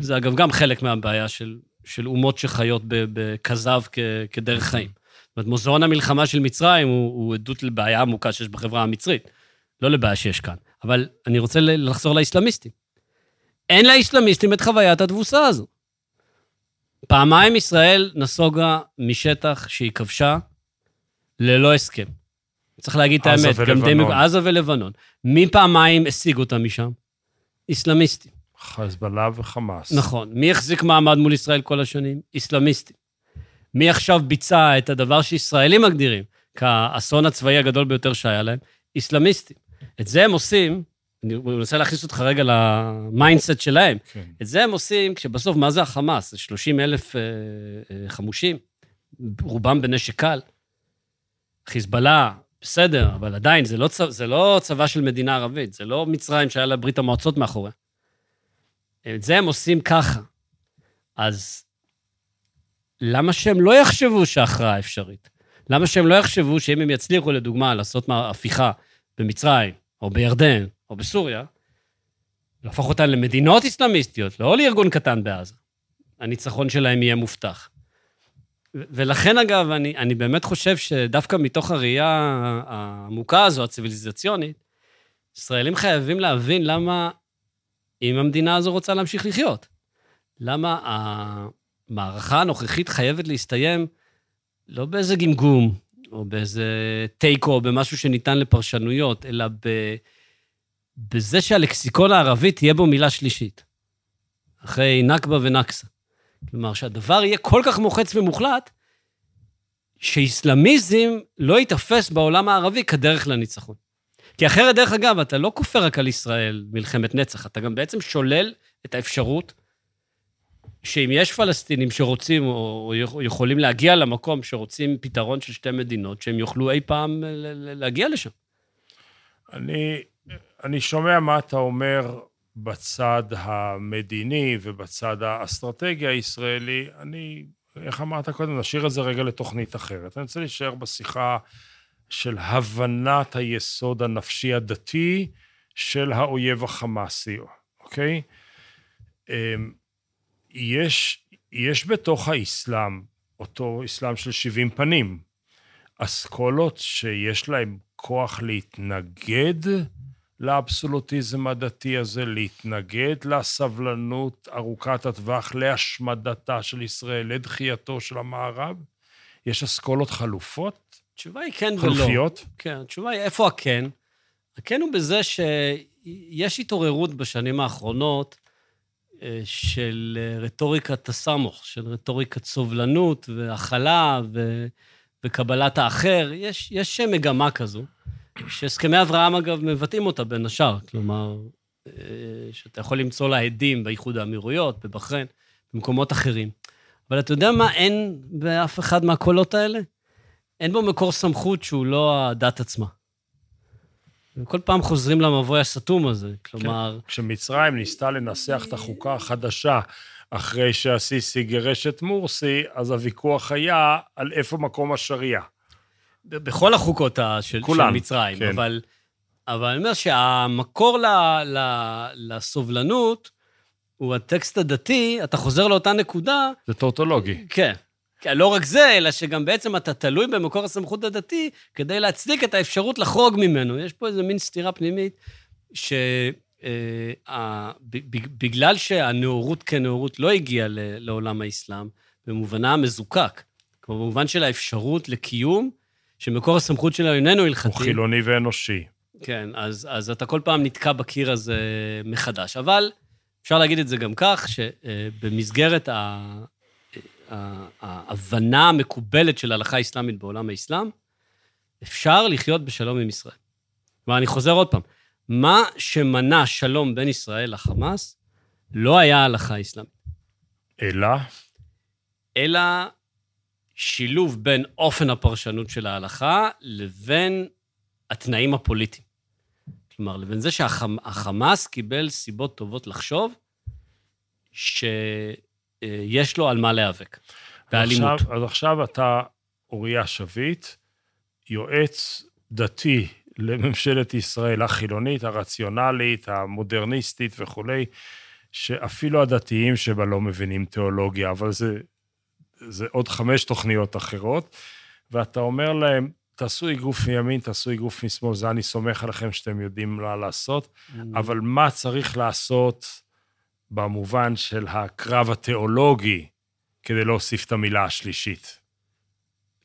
זה אגב גם חלק מהבעיה של, של אומות שחיות בכזב כ- כדרך חיים. זאת אומרת, מוזיאון המלחמה של מצרים הוא, הוא עדות לבעיה עמוקה שיש בחברה המצרית, לא לבעיה שיש כאן. אבל אני רוצה לחזור לאסלאמיסטים. אין לאסלאמיסטים את חוויית התבוסה הזו. פעמיים ישראל נסוגה משטח שהיא כבשה ללא הסכם. צריך להגיד את האמת. גם די ולבנון. מג- עזה ולבנון. מי פעמיים השיג אותם משם? אסלאמיסטים. חזבאללה וחמאס. נכון. מי החזיק מעמד מול ישראל כל השנים? אסלאמיסטים. מי עכשיו ביצע את הדבר שישראלים מגדירים כאסון הצבאי הגדול ביותר שהיה להם? אסלאמיסטים. את זה הם עושים, אני מנסה להכניס אותך רגע ל mindset שלהם. כן. את זה הם עושים כשבסוף, מה זה החמאס? זה 30 אלף אה, אה, חמושים, רובם בנשק קל. חיזבאללה, בסדר, אבל עדיין, זה לא, צ... זה לא צבא של מדינה ערבית, זה לא מצרים שהיה לה ברית המועצות מאחוריה. את זה הם עושים ככה. אז למה שהם לא יחשבו שההכרעה אפשרית? למה שהם לא יחשבו שאם הם יצליחו, לדוגמה, לעשות מה- הפיכה במצרים, או בירדן, או בסוריה, להפוך אותן למדינות אסלאמיסטיות, לא לארגון קטן בעזה. הניצחון שלהם יהיה מובטח. ולכן, אגב, אני, אני באמת חושב שדווקא מתוך הראייה העמוקה הזו, הציוויליזציונית, ישראלים חייבים להבין למה אם המדינה הזו רוצה להמשיך לחיות. למה המערכה הנוכחית חייבת להסתיים לא באיזה גמגום, או באיזה תיקו, או במשהו שניתן לפרשנויות, אלא ב... בזה שהלקסיקון הערבי תהיה בו מילה שלישית, אחרי נכבה ונכסה. כלומר, שהדבר יהיה כל כך מוחץ ומוחלט, שאיסלאמיזם לא ייתפס בעולם הערבי כדרך לניצחון. כי אחרת, דרך אגב, אתה לא כופר רק על ישראל מלחמת נצח, אתה גם בעצם שולל את האפשרות שאם יש פלסטינים שרוצים או יכולים להגיע למקום שרוצים פתרון של שתי מדינות, שהם יוכלו אי פעם להגיע לשם. אני, אני שומע מה אתה אומר בצד המדיני ובצד האסטרטגי הישראלי. אני, איך אמרת קודם, נשאיר את זה רגע לתוכנית אחרת. אני רוצה להישאר בשיחה של הבנת היסוד הנפשי הדתי של האויב החמאסי, אוקיי? יש, יש בתוך האסלאם, אותו אסלאם של 70 פנים, אסכולות שיש להם כוח להתנגד לאבסולוטיזם הדתי הזה, להתנגד לסבלנות ארוכת הטווח להשמדתה של ישראל, לדחייתו של המערב? יש אסכולות חלופות? התשובה היא כן ולא. חלופיות? כן, התשובה היא איפה הכן? הכן הוא בזה שיש התעוררות בשנים האחרונות של אה, רטוריקת הסמוך, של רטוריקת סובלנות והכלה ו... וקבלת האחר. יש, יש מגמה כזו, שהסכמי אברהם, אגב, מבטאים אותה בין השאר. כלומר, אה, שאתה יכול למצוא לה עדים באיחוד האמירויות, בבחריין, במקומות אחרים. אבל אתה יודע מה אין באף אחד מהקולות האלה? אין בו מקור סמכות שהוא לא הדת עצמה. וכל פעם חוזרים למבוי הסתום הזה, כלומר... כן. כשמצרים ניסתה לנסח את החוקה החדשה אחרי שהסיסי גירש את מורסי, אז הוויכוח היה על איפה מקום השריעה. בכל החוקות של, כולן, של מצרים, כן. אבל, אבל אני אומר שהמקור ל, ל, לסובלנות הוא הטקסט הדתי, אתה חוזר לאותה נקודה... זה טורטולוגי. כן. לא רק זה, אלא שגם בעצם אתה תלוי במקור הסמכות הדתי כדי להצדיק את האפשרות לחרוג ממנו. יש פה איזו מין סתירה פנימית, שבגלל אה, שהנאורות כנאורות לא הגיעה לעולם האסלאם, במובנה המזוקק, כלומר, במובן של האפשרות לקיום, שמקור הסמכות שלו איננו הלכתי. הוא חילוני ואנושי. כן, אז, אז אתה כל פעם נתקע בקיר הזה מחדש. אבל אפשר להגיד את זה גם כך, שבמסגרת ההבנה המקובלת של ההלכה האסלאמית בעולם האסלאם, אפשר לחיות בשלום עם ישראל. כלומר, אני חוזר עוד פעם, מה שמנע שלום בין ישראל לחמאס לא היה ההלכה האסלאמית. אלא? אלא שילוב בין אופן הפרשנות של ההלכה לבין התנאים הפוליטיים. כלומר, לבין זה שהחמאס קיבל סיבות טובות לחשוב ש... אה, יש לו על מה להיאבק, באלימות. עכשיו, אז עכשיו אתה אוריה שביט, יועץ דתי לממשלת ישראל החילונית, הרציונלית, המודרניסטית וכולי, שאפילו הדתיים שבה לא מבינים תיאולוגיה, אבל זה, זה עוד חמש תוכניות אחרות, ואתה אומר להם, תעשו אגרוף מימין, תעשו אגרוף משמאל, זה אני סומך עליכם שאתם יודעים מה לעשות, mm. אבל מה צריך לעשות במובן של הקרב התיאולוגי, כדי להוסיף את המילה השלישית.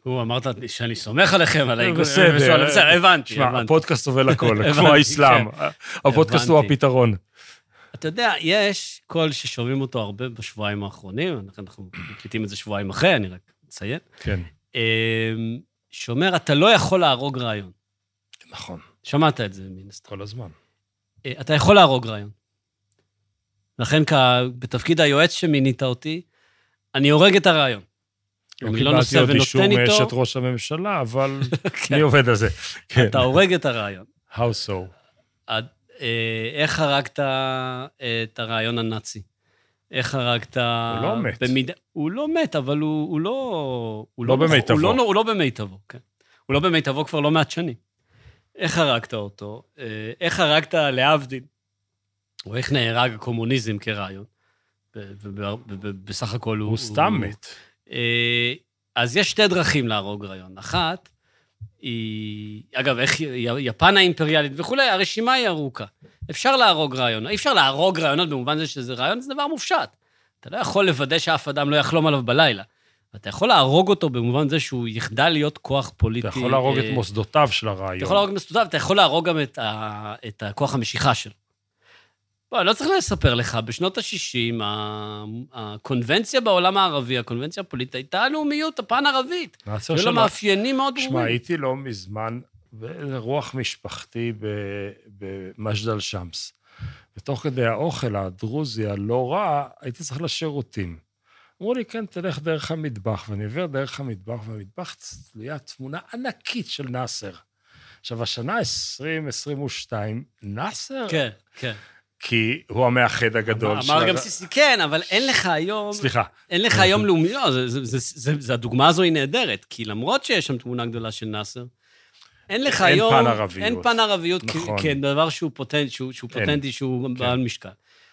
הוא אמרת שאני סומך עליכם, על האיגוד. בסדר, בסדר, הבנתי, שמע, הפודקאסט עובר לכל, [laughs] כמו האסלאם. כן. הפודקאסט הוא הפתרון. אתה יודע, יש קול ששומעים אותו הרבה בשבועיים האחרונים, אנחנו מקליטים את זה שבועיים אחרי, אני רק אציין. כן. אמ, שאומר, אתה לא יכול להרוג רעיון. נכון. שמעת את זה מן הסתם. כל הזמן. אה, אתה יכול להרוג רעיון. לכן בתפקיד היועץ שמינית אותי, אני הורג את הרעיון. אני לא נוסע ונותן איתו... קיבלתי עוד אישור מאשת ראש הממשלה, אבל [laughs] כן. מי עובד על זה? כן. אתה הורג את הרעיון. How so? אה, איך הרגת את הרעיון הנאצי? איך הרגת... הוא לא מת. במיד... הוא לא מת, אבל הוא, הוא לא... הוא לא, לא במיטבו. הוא לא, הוא לא במיטבו, כן. הוא לא במיטבו כבר לא מעט שנים. איך הרגת אותו? אה, איך הרגת, להבדיל, או איך נהרג הקומוניזם כרעיון. ובסך הכל הוא... הוא סתם מת. אה, אז יש שתי דרכים להרוג רעיון. אחת, היא... אגב, איך... יפן האימפריאלית וכולי, הרשימה היא ארוכה. אפשר להרוג רעיונות. אי אפשר להרוג רעיונות במובן זה שזה רעיון, זה דבר מופשט. אתה לא יכול לוודא שאף אדם לא יחלום עליו בלילה. אתה יכול להרוג אותו במובן זה שהוא יחדל להיות כוח פוליטי. אתה יכול להרוג אה, את מוסדותיו של הרעיון. אתה יכול להרוג את מוסדותיו, אתה יכול להרוג גם את, ה... את הכוח המשיכה שלו. בוא, אני לא צריך לספר לך, בשנות ה-60, הקונבנציה בעולם הערבי, הקונבנציה הפוליטית, הייתה הלאומיות הפן-ערבית. היו לה. מאפיינים מאוד שמע, ברורים. הייתי לא מזמן באירוח משפחתי במג'דל שמס. ותוך כדי האוכל הדרוזי הלא רע, הייתי צריך לשירותים. אמרו לי, כן, תלך דרך המטבח, ואני עובר דרך המטבח, ובמטבח תלויה תמונה ענקית של נאסר. עכשיו, השנה 2022, נאסר, כן, כן. כי הוא המאחד הגדול אמר גם סיסי, כן, אבל אין לך היום... סליחה, אין לך היום לאומי, לא, זה, זה, זה, זה, זה, הדוגמה הזו היא נהדרת, כי למרות שיש שם תמונה גדולה של נאסר, אין לך אין היום... פן ערביות. אין פן ערביות, נכון. כ- כדבר שהוא פוטנט, שהוא, שהוא אין. פוטנטי, שהוא כן. בעל משקל.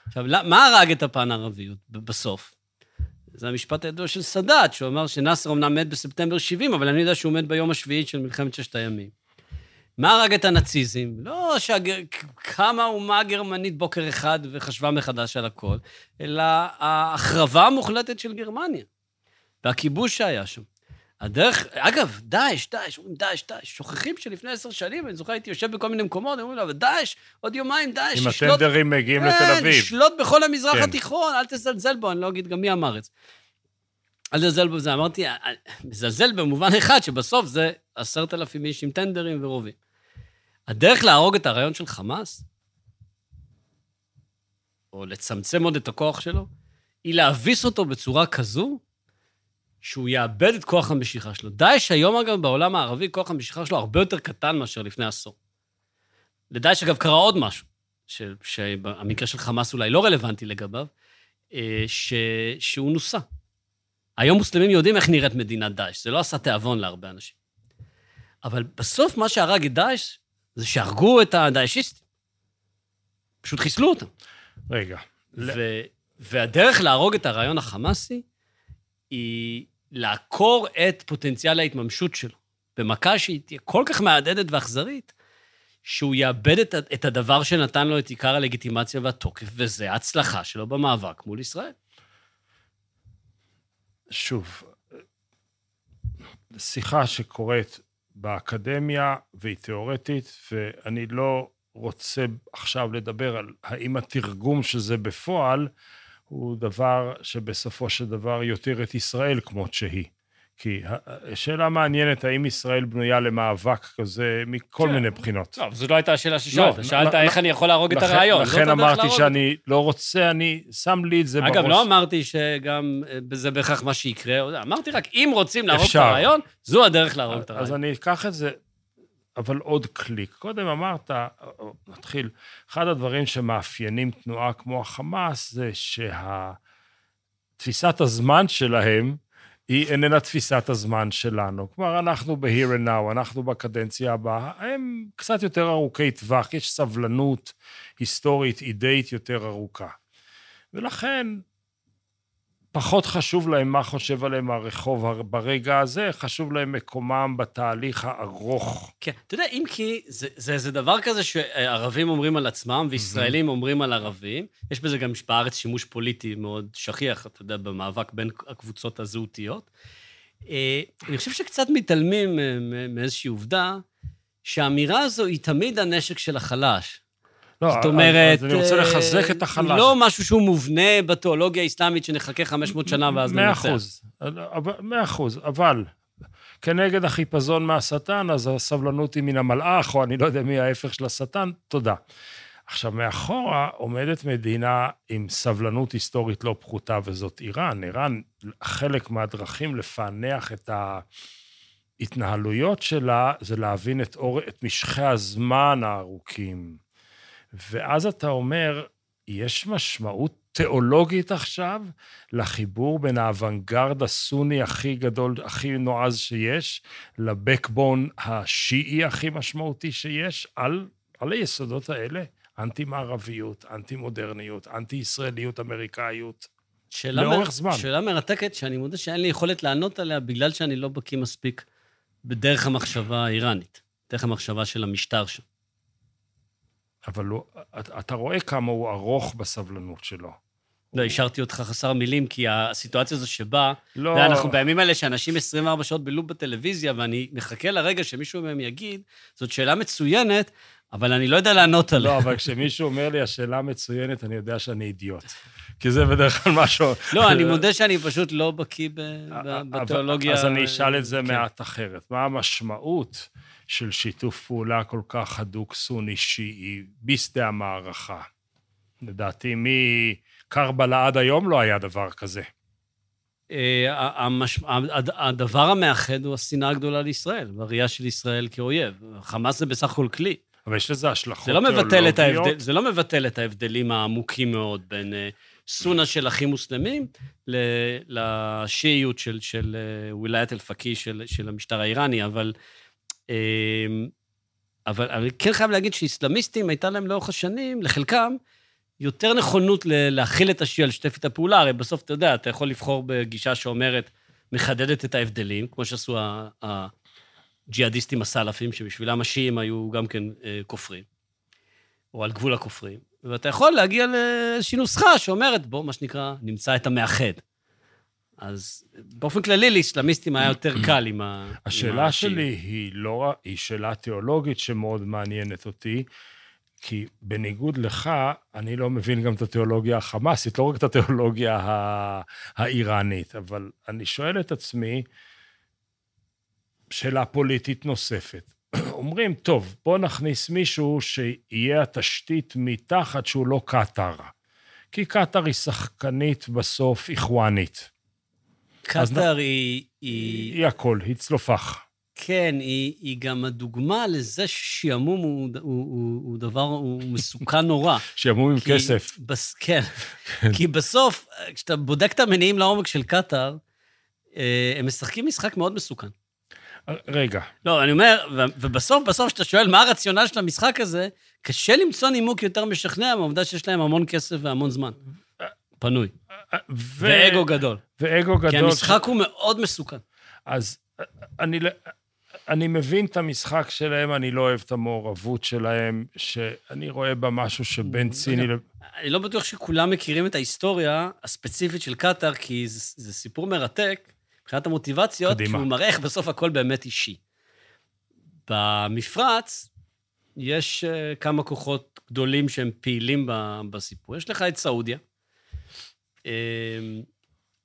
עכשיו, מה הרג את הפן הערביות ב- בסוף? זה המשפט הידוע של סאדאת, שהוא אמר שנאסר אמנם מת בספטמבר 70, אבל אני יודע שהוא מת ביום השביעי של מלחמת ששת הימים. מה הרג את הנאציזם? לא שקמה אומה גרמנית בוקר אחד וחשבה מחדש על הכל, אלא ההחרבה המוחלטת של גרמניה, והכיבוש שהיה שם. הדרך, אגב, דאעש, דאעש, אומרים דאעש, דאעש, שוכחים שלפני עשר שנים, אני זוכר, הייתי יושב בכל מיני מקומות, אומרים לו, אבל דאעש, עוד יומיים דאעש, אם ישלוט הטנדרים מגיעים לתל כן, אביב. ישלוט בכל המזרח כן. התיכון, אל תזלזל בו, אני לא אגיד גם מי אמר את זה. אל תזלזל בו, זה אמרתי, מזלזל במובן אחד, שבסוף זה עשרת אלפים איש עם טנדרים ורובים. הדרך להרוג את הרעיון של חמאס, או לצמצם עוד את הכוח שלו, היא להביס אותו בצורה כזו שהוא יאבד את כוח המשיכה שלו. דאעש היום, אגב, בעולם הערבי, כוח המשיכה שלו הרבה יותר קטן מאשר לפני עשור. לדאעש, אגב, קרה עוד משהו, ש- שהמקרה של חמאס אולי לא רלוונטי לגביו, אה, ש, שהוא נוסה. היום מוסלמים יודעים איך נראית מדינת דאעש, זה לא עשה תיאבון להרבה אנשים. אבל בסוף מה שהרג את דאעש זה שהרגו את הדאעשיסטים. פשוט חיסלו אותם. רגע, ו- והדרך להרוג את הרעיון החמאסי היא לעקור את פוטנציאל ההתממשות שלו, במכה שהיא תהיה כל כך מהדהדת ואכזרית, שהוא יאבד את, את הדבר שנתן לו את עיקר הלגיטימציה והתוקף, וזה ההצלחה שלו במאבק מול ישראל. שוב, שיחה שקורית באקדמיה והיא תיאורטית, ואני לא רוצה עכשיו לדבר על האם התרגום של זה בפועל הוא דבר שבסופו של דבר יותיר את ישראל כמות שהיא. כי השאלה מעניינת, האם ישראל בנויה למאבק כזה מכל כן. מיני בחינות. לא, אבל זו לא הייתה השאלה ששאלת. לא, שאלת איך. אני יכול להרוג את הרעיון. לכן אמרתי שאני לא רוצה, אני שם לי את זה בראש. אגב, לא אמרתי שגם אה, זה בהכרח מה שיקרה, אמרתי רק, אם רוצים להרוג את. הרעיון, זו הדרך להרוג את אז הרעיון. אני אקח את זה, אבל עוד קליק. קודם אמרת, נתחיל, אחד הדברים שמאפיינים תנועה כמו החמאס זה שתפיסת הזמן שלהם היא איננה תפיסת הזמן שלנו. כלומר, אנחנו ב-here and now, אנחנו בקדנציה הבאה, הם קצת יותר ארוכי טווח, יש סבלנות היסטורית, אידאית יותר ארוכה. ולכן, פחות חשוב להם מה חושב עליהם הרחוב ברגע הזה, חשוב להם מקומם בתהליך הארוך. כן, אתה יודע, אם כי זה, זה איזה דבר כזה שערבים אומרים על עצמם וישראלים אומרים על ערבים, יש בזה גם בארץ שימוש פוליטי מאוד שכיח, אתה יודע, במאבק בין הקבוצות הזהותיות. אה, אני חושב שקצת מתעלמים מאיזושהי עובדה, שהאמירה הזו היא תמיד הנשק של החלש. לא, זאת אומרת... אז אני רוצה אה, לחזק את החלש. לא משהו שהוא מובנה בתיאולוגיה האסלאמית שנחכה 500 שנה ואז מאה ננצח. אחוז, אבל- מאה אחוז, אבל כנגד החיפזון מהשטן, אז הסבלנות היא מן המלאך, או אני לא יודע מי ההפך של השטן, תודה. עכשיו, מאחורה עומדת מדינה עם סבלנות היסטורית לא פחותה, וזאת איראן. איראן, חלק מהדרכים לפענח את ההתנהלויות שלה, זה להבין את, אור, את משכי הזמן הארוכים. ואז אתה אומר, יש משמעות תיאולוגית עכשיו לחיבור בין האוונגרד הסוני הכי גדול, הכי נועז שיש, לבקבון השיעי הכי משמעותי שיש, על, על היסודות האלה. אנטי-מערביות, אנטי-מודרניות, אנטי-ישראליות, אמריקאיות. שאלה לאורך מ- זמן. שאלה מרתקת, שאני מודה שאין לי יכולת לענות עליה בגלל שאני לא בקיא מספיק בדרך המחשבה האיראנית, דרך המחשבה של המשטר שם. אבל הוא, אתה- רואה כמה הוא ארוך בסבלנות שלו. לא, השארתי אותך חסר מילים, כי הסיטואציה הזו שבה, לא... ואנחנו בימים האלה שאנשים 24 שעות בלופ בטלוויזיה, ואני מחכה לרגע שמישהו מהם יגיד, זאת שאלה מצוינת, אבל אני לא יודע לענות עליה. לא, אבל כשמישהו אומר לי, השאלה מצוינת, אני יודע שאני אידיוט. כי זה בדרך כלל משהו... לא, אני מודה שאני פשוט לא בקיא ב- אבל- בתיאולוגיה. אז אני אשאל את זה כן. מעט אחרת. מה המשמעות של שיתוף פעולה כל כך הדוק סוני-שיעי בשדה המערכה? לדעתי, מקרבלה עד היום לא היה דבר כזה. אה, המש... הדבר המאחד הוא השנאה הגדולה לישראל, והראייה של ישראל כאויב. חמאס זה בסך הכל כלי. אבל יש לזה השלכות זה לא מבטל את תיאולוגיות. ההבדל, זה לא מבטל את ההבדלים העמוקים מאוד בין אה, סונה של אחים מוסלמים לשיעיות של, של אה, ווילאיית אל-פקי של, של המשטר האיראני, אבל, אבל אני כן חייב להגיד שאיסלאמיסטים, הייתה להם לאורך השנים, לחלקם, יותר נכונות להכיל את השיעה, לשתף את הפעולה. הרי בסוף, אתה יודע, אתה יכול לבחור בגישה שאומרת, מחדדת את ההבדלים, כמו שעשו הג'יהאדיסטים הסלאפים, שבשבילם השיעים היו גם כן אה, כופרים, או על גבול הכופרים, ואתה יכול להגיע לאיזושהי נוסחה שאומרת, בוא, מה שנקרא, נמצא את המאחד. אז באופן כללי, לאסלאמיסטים היה יותר קל עם ה... [clears throat] השאלה. שלי היא לא היא שאלה תיאולוגית שמאוד מעניינת אותי, כי בניגוד לך, אני לא מבין גם את התיאולוגיה החמאסית, לא רק את התיאולוגיה האיראנית, אבל אני שואל את עצמי, שאלה פוליטית נוספת. [clears throat] אומרים, טוב, בוא נכניס מישהו שיהיה התשתית מתחת שהוא לא קטאר. כי קטאר היא שחקנית בסוף איחואנית. קטאר היא, היא, היא הכל, היא צלופח. כן, היא, היא גם הדוגמה לזה ששעמום הוא, הוא, הוא, הוא דבר, הוא מסוכן נורא. [laughs] שיעמום עם כסף. בס... כן, כי בסוף, כשאתה בודק את המניעים לעומק של קטאר, אה, הם משחקים משחק מאוד מסוכן. רגע, לא, אני אומר, ובסוף, בסוף, כשאתה שואל מה הרציונל של המשחק הזה, קשה למצוא נימוק יותר משכנע מהעובדה שיש להם המון כסף והמון זמן. פנוי. ו... ואגו גדול. ואגו גדול. כי המשחק הוא מאוד מסוכן. אז אני, אני מבין את המשחק שלהם, אני לא אוהב את המעורבות שלהם, שאני רואה בה משהו שבין ציני ל... אני לא בטוח שכולם מכירים את ההיסטוריה הספציפית של קטאר, כי זה, זה סיפור מרתק מבחינת המוטיבציות, קדימה. שהוא מראה איך בסוף הכל באמת אישי. במפרץ יש כמה כוחות גדולים שהם פעילים בסיפור. יש לך את סעודיה,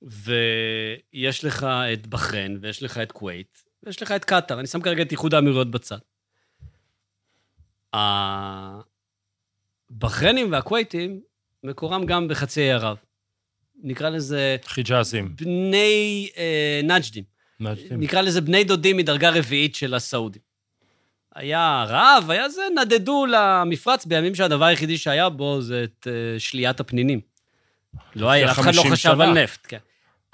ויש לך את בחריין, ויש לך את כווית, ויש לך את קטאר. אני שם כרגע את איחוד האמירויות בצד. הבחריינים והכווייתים, מקורם גם בחצי האי ערב. נקרא לזה חיג'אזים. בני אה, נג'דים. נקרא לזה בני דודים מדרגה רביעית של הסעודים. היה רעב, היה זה, נדדו למפרץ בימים שהדבר היחידי שהיה בו זה את אה, שליית הפנינים. לא היה, אף אחד לא 50 חשב שנה. על נפט, כן.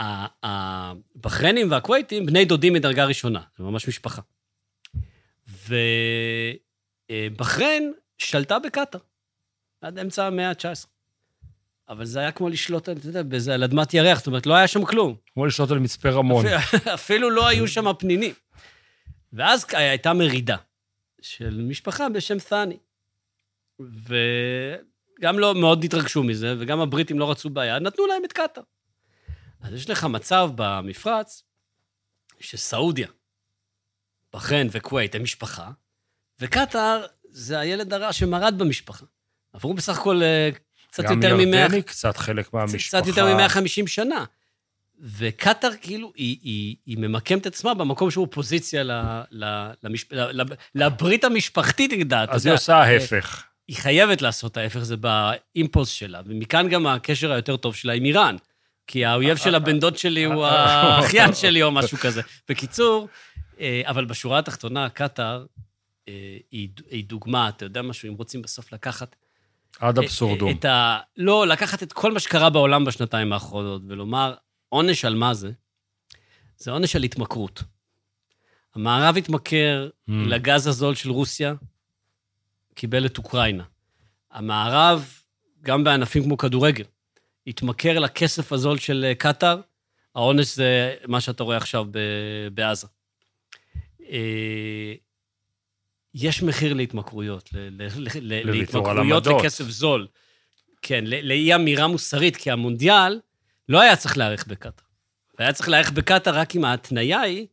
ה- הבחריינים והכווייתים, בני דודים מדרגה ראשונה, זה ממש משפחה. ובחריין שלטה בקטאר, עד אמצע המאה ה-19. אבל זה היה כמו לשלוט, אתה יודע, באיזה, על אדמת ירח, זאת אומרת, לא היה שם כלום. כמו לשלוט על מצפה רמון. אפילו- אפילו לא היו שם פנינים. ואז הייתה מרידה של משפחה בשם ת'אני. וגם לא מאוד התרגשו מזה, וגם הבריטים לא רצו בעיה, נתנו להם את קטאר. אז יש לך מצב במפרץ שסעודיה, בחריין וכווית הם משפחה, וקטאר זה הילד הרע שמרד במשפחה. עברו בסך הכל אה, קצת גם יותר מ-100... ירדני, קצת חלק מהמשפחה. קצת יותר מ-150 שנה. וקטאר כאילו, היא, היא, היא ממקמת עצמה במקום שהוא אופוזיציה ל, ל, למשפ... ל, לברית המשפחתית, יודע. אז היא עושה ההפך. היא חייבת לעשות ההפך, זה באימפולס שלה, ומכאן גם הקשר היותר טוב שלה עם איראן. כי האויב של הבן דוד שלי הוא האחיין שלי או משהו כזה. בקיצור, אה, אבל בשורה התחתונה, קטאר אה, היא היא דוגמה, אתה יודע משהו, אם רוצים בסוף לקחת עד אבסורדום. את ה... לא, לקחת את כל מה שקרה בעולם בשנתיים האחרונות ולומר, עונש על מה זה? זה עונש על התמכרות. המערב התמכר Mm. לגז הזול של רוסיה, קיבל את אוקראינה. המערב, גם בענפים כמו כדורגל, התמכר לכסף הזול של אה, קטאר, העונש זה מה שאתה רואה עכשיו בעזה. אה, יש מחיר להתמכרויות, להתמכרויות. לכסף זול. כן, ל- לאי אמירה מוסרית, כי המונדיאל לא היה צריך להיערך בקטאר. היה צריך להיערך בקטאר רק אם ההתניה היא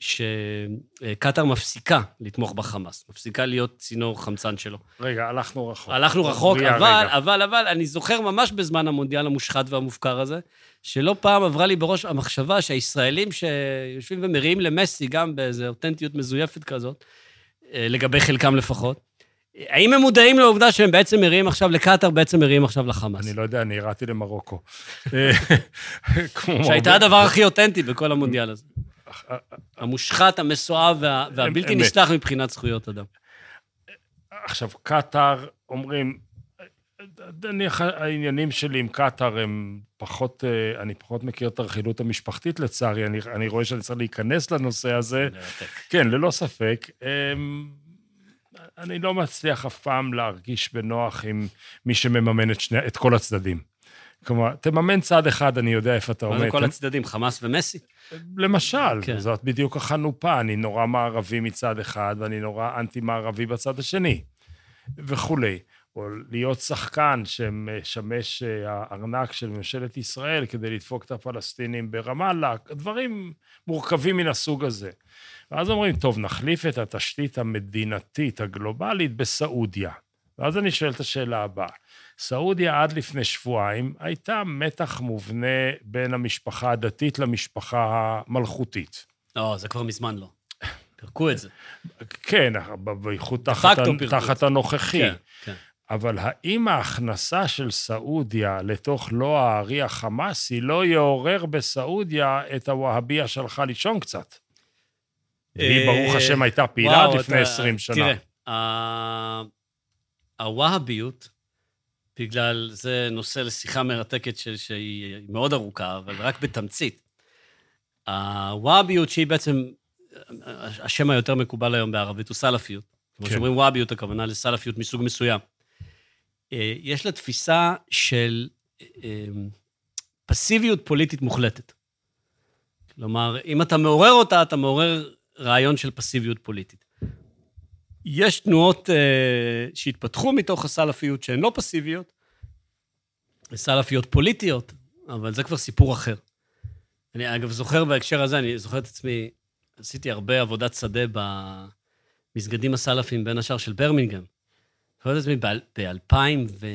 שקטאר מפסיקה לתמוך בחמאס, מפסיקה להיות צינור חמצן שלו. רגע, הלכנו רחוק. הלכנו רחוק, אבל, רגע. אבל, אבל, אני זוכר ממש בזמן המונדיאל המושחת והמופקר הזה, שלא פעם עברה לי בראש המחשבה שהישראלים שיושבים ומריעים למסי, גם באיזו אותנטיות מזויפת כזאת, אה, לגבי חלקם לפחות, האם הם מודעים לעובדה שהם בעצם מריעים עכשיו לקטאר, בעצם מריעים עכשיו לחמאס? אני לא יודע, אני ירדתי למרוקו. [laughs] אה, [laughs] שהייתה הדבר הכי אותנטי בכל המונדיאל הזה. המושחת, המסואב וה- והבלתי. נסלח מבחינת זכויות אדם. עכשיו, קטאר, אומרים, נניח העניינים שלי עם קטאר הם פחות, אה, אני פחות מכיר את הרכילות המשפחתית לצערי, אני, אני רואה שאני צריך להיכנס לנושא הזה. כן, ללא ספק. אמ, אני לא מצליח אף פעם להרגיש בנוח עם מי שמממן את, שני, את כל הצדדים. כלומר, תממן צד אחד, אני יודע איפה אתה עומד. כל הצדדים, חמאס ומסי? למשל, כן. כן. זאת בדיוק החנופה, אני נורא מערבי מצד אחד ואני נורא אנטי-מערבי בצד השני, וכולי. או להיות שחקן שמשמש אה, הארנק של ממשלת ישראל כדי לדפוק את הפלסטינים ברמאללה, דברים מורכבים מן הסוג הזה. ואז אומרים, טוב, נחליף את התשתית המדינתית הגלובלית בסעודיה. ואז אני שואל את השאלה הבאה. סעודיה עד לפני שבועיים הייתה מתח מובנה בין המשפחה הדתית למשפחה המלכותית. לא, זה כבר מזמן לא. פירקו את זה. כן, בייחוד תחת. תחת הנוכחי. כן, כן. אבל האם ההכנסה של סעודיה לתוך לא הארי החמאסי לא יעורר בסעודיה את הווהביה שהלכה לישון קצת? והיא, ברוך השם, הייתה פעילה עד לפני אתה- 20 שנה. תראה, הווהביות, בגלל, זה נושא לשיחה מרתקת של, שהיא מאוד ארוכה, אבל רק בתמצית. הווהביות, שהיא בעצם, השם היותר מקובל היום בערבית הוא סלאפיות. כמו כן. שאומרים ווהביות, הכוונה לסלאפיות מסוג מסוים. אה, יש לה תפיסה של אה, פסיביות פוליטית מוחלטת. כלומר, אם אתה מעורר אותה, אתה מעורר רעיון של פסיביות פוליטית. יש תנועות אה, שהתפתחו מתוך הסלאפיות שהן לא פסיביות, סלאפיות פוליטיות, אבל זה כבר סיפור אחר. אני אגב זוכר בהקשר הזה, אני זוכר את עצמי, עשיתי הרבה עבודת שדה במסגדים הסלאפיים, בין השאר של ברמינגהם. זוכר את עצמי ב-2000, ו...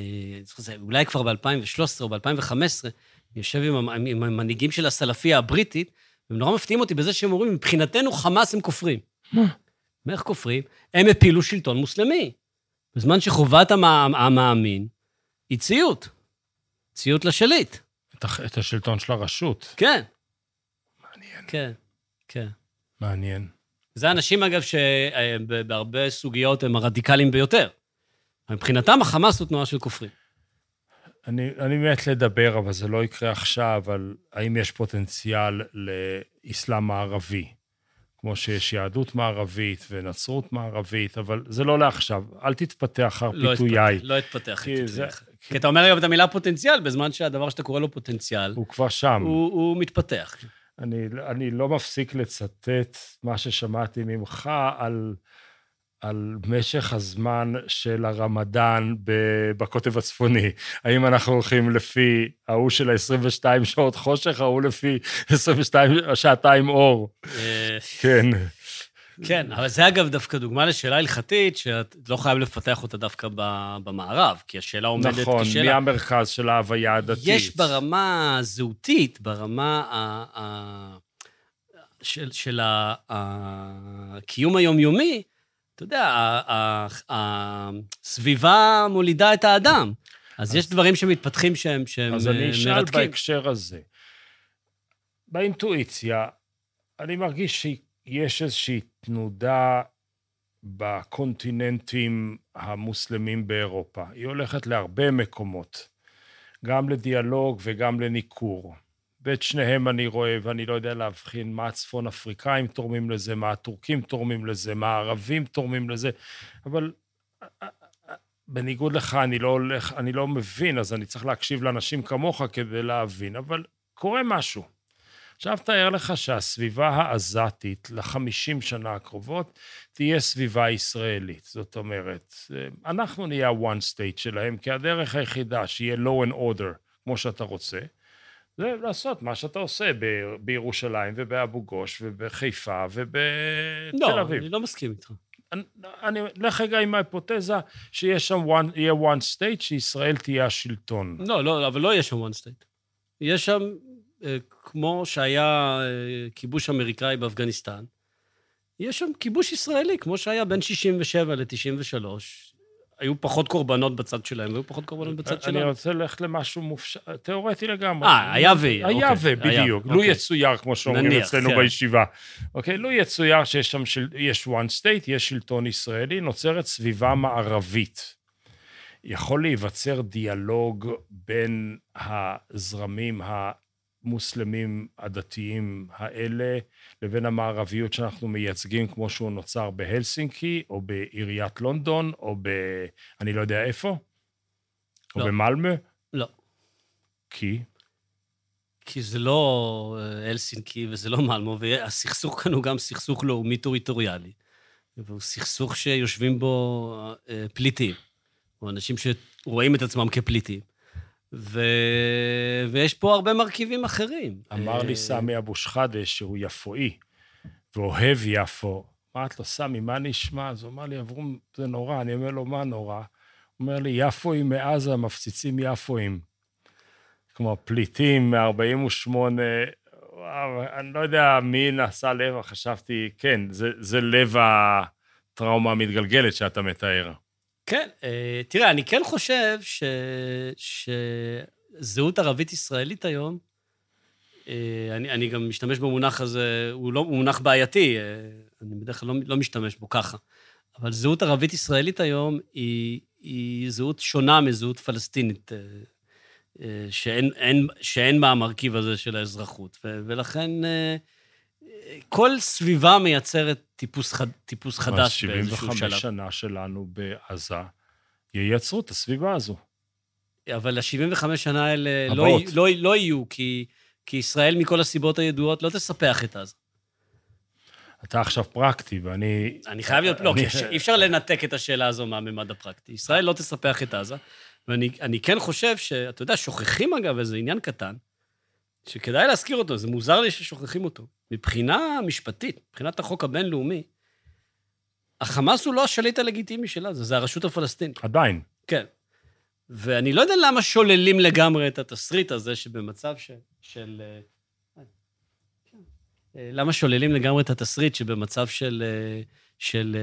אולי כבר ב-2013 או ב-2015, אני יושב עם, עם המנהיגים של הסלאפיה הבריטית, והם נורא מפתיעים אותי בזה שהם אומרים, מבחינתנו חמאס הם כופרים. מה? איך כופרים? הם הפילו שלטון מוסלמי. בזמן שחובת המא- המאמין היא ציות. ציות לשליט. את הח- את השלטון של הרשות. כן, מעניין. כן, כן. מעניין. זה אנשים, אגב, שבהרבה סוגיות הם הרדיקליים ביותר. מבחינתם, החמאס הוא תנועה של כופרים. אני, אני מת לדבר, אבל זה לא יקרה עכשיו, על האם יש פוטנציאל לאסלאם מערבי, כמו שיש יהדות מערבית ונצרות מערבית, אבל זה לא לעכשיו. אל תתפתח אחר לא פיתויי. לא התפתח. כי זה. כי אתה אומר גם את המילה פוטנציאל, בזמן שהדבר שאתה קורא לו פוטנציאל, הוא כבר שם. הוא הוא מתפתח. אני, אני לא מפסיק לצטט מה ששמעתי ממך על, על משך הזמן של הרמדאן בקוטב הצפוני. האם אנחנו הולכים לפי ההוא של ה-22 שעות חושך, ההוא לפי 22 שעתיים אור? אה, כן. כן, אבל זה אגב דווקא דוגמה לשאלה הלכתית, שאת לא חייב לפתח אותה דווקא במערב, כי השאלה עומדת נכון, מי כשאלה. המרכז של ההוויה הדתית? יש ברמה הזהותית, ברמה ה- ה- של, של הקיום היומיומי, אתה יודע, הסביבה מולידה את האדם. אז, יש דברים שמתפתחים שהם, שהם אז אני אה, אשאל מרתקים. בהקשר הזה. באינטואיציה, אני מרגיש שיש איזושהי תנודה בקונטיננטים המוסלמים באירופה. היא הולכת להרבה מקומות, גם לדיאלוג וגם לניכור. ואת שניהם אני רואה, ואני לא יודע להבחין מה הצפון אפריקאים תורמים לזה, מה הטורקים תורמים לזה, מה הערבים תורמים לזה, אבל בניגוד לך, אני לא הולך, אני לא מבין, אז אני צריך להקשיב לאנשים כמוך כדי להבין, אבל קורה משהו. עכשיו תאר לך שהסביבה העזתית לחמישים שנה הקרובות תהיה סביבה ישראלית. זאת אומרת, אנחנו נהיה ה-one state שלהם, כי הדרך היחידה שיהיה law and order, כמו שאתה רוצה, זה לעשות מה שאתה עושה ב- בירושלים ובאבו גוש ובחיפה ובתל לא, אביב. אני לא מסכים איתך. אני, אני לך רגע עם ההיפותזה שיש שם one, יהיה one state, שישראל תהיה השלטון. לא, לא, אבל לא יהיה שם one state. יש שם, אה, כמו שהיה אה, כיבוש אמריקאי באפגניסטן, יש שם כיבוש ישראלי, כמו שהיה בין 67 ל-93. היו פחות קורבנות בצד שלהם, והיו פחות קורבנות בצד אני שלנו. רוצה ללכת למשהו מופשט, תיאורטי לגמרי. אה, היה ויהיה, היה אוקיי, ו, בדיוק. לו אוקיי. יצויר, כמו שאומרים אצלנו כן. בישיבה. אוקיי? לו יצויר שיש שם, יש one state, יש שלטון ישראלי, נוצרת סביבה מערבית. יכול להיווצר דיאלוג בין הזרמים המוסלמים הדתיים האלה לבין המערביות שאנחנו מייצגים, כמו שהוא נוצר בהלסינקי, או בעיריית לונדון, או ב... אני לא יודע איפה? או לא. במלמה? לא. כי? כי זה לא אה, הלסינקי וזה לא מלמו, והסכסוך כאן הוא גם סכסוך לאומי טריטוריאלי. והוא סכסוך שיושבים בו אה, פליטים, או אנשים שרואים את עצמם כפליטים. ו... ויש פה הרבה מרכיבים אחרים. אמר לי אה, סמי אבו שחאדה שהוא יפואי, ואוהב יפו. אמרתי לו, סמי, מה נשמע? אז הוא אמר לי, אברום, זה נורא. אני אומר לו, מה נורא? הוא אומר לי, יפואים מעזה מפציצים יפואים. כלומר, פליטים מ-48, וואו, אני לא יודע מי נעשה לב, חשבתי, כן, זה, זה לב הטראומה המתגלגלת שאתה מתאר. כן, אה, תראה, אני כן חושב ש... שזהות ערבית-ישראלית היום, אה, אני, אני גם משתמש במונח הזה, הוא לא הוא מונח בעייתי, אה, אני בדרך כלל לא, לא משתמש בו ככה, אבל זהות ערבית-ישראלית היום היא, היא זהות שונה מזהות פלסטינית, שאין, אין, שאין בה המרכיב הזה של האזרחות, ו, ולכן כל סביבה מייצרת טיפוס, חד, טיפוס חדש באיזשהו 75 שלב. שנה שלנו בעזה ייצרו את הסביבה הזו. אבל ה-75 שנה האלה לא, הבאות. לא, לא יהיו, כי, כי ישראל, מכל הסיבות הידועות, לא תספח את עזה. אתה עכשיו פרקטי, ואני... אני חייב להיות... לא, כי ש- אי אפשר לנתק את השאלה הזו מהממד הפרקטי. ישראל לא תספח את עזה, ואני אני כן חושב שאתה יודע, שוכחים אגב איזה עניין קטן, שכדאי להזכיר אותו, זה מוזר לי ששוכחים אותו. מבחינה משפטית, מבחינת החוק הבינלאומי, החמאס הוא לא השליט הלגיטימי של עזה, זה הרשות הפלסטינית. עדיין. כן. ואני לא יודע למה שוללים לגמרי את התסריט הזה שבמצב ש... של... אה, כן. אה, למה שוללים לגמרי את התסריט שבמצב של, אה, של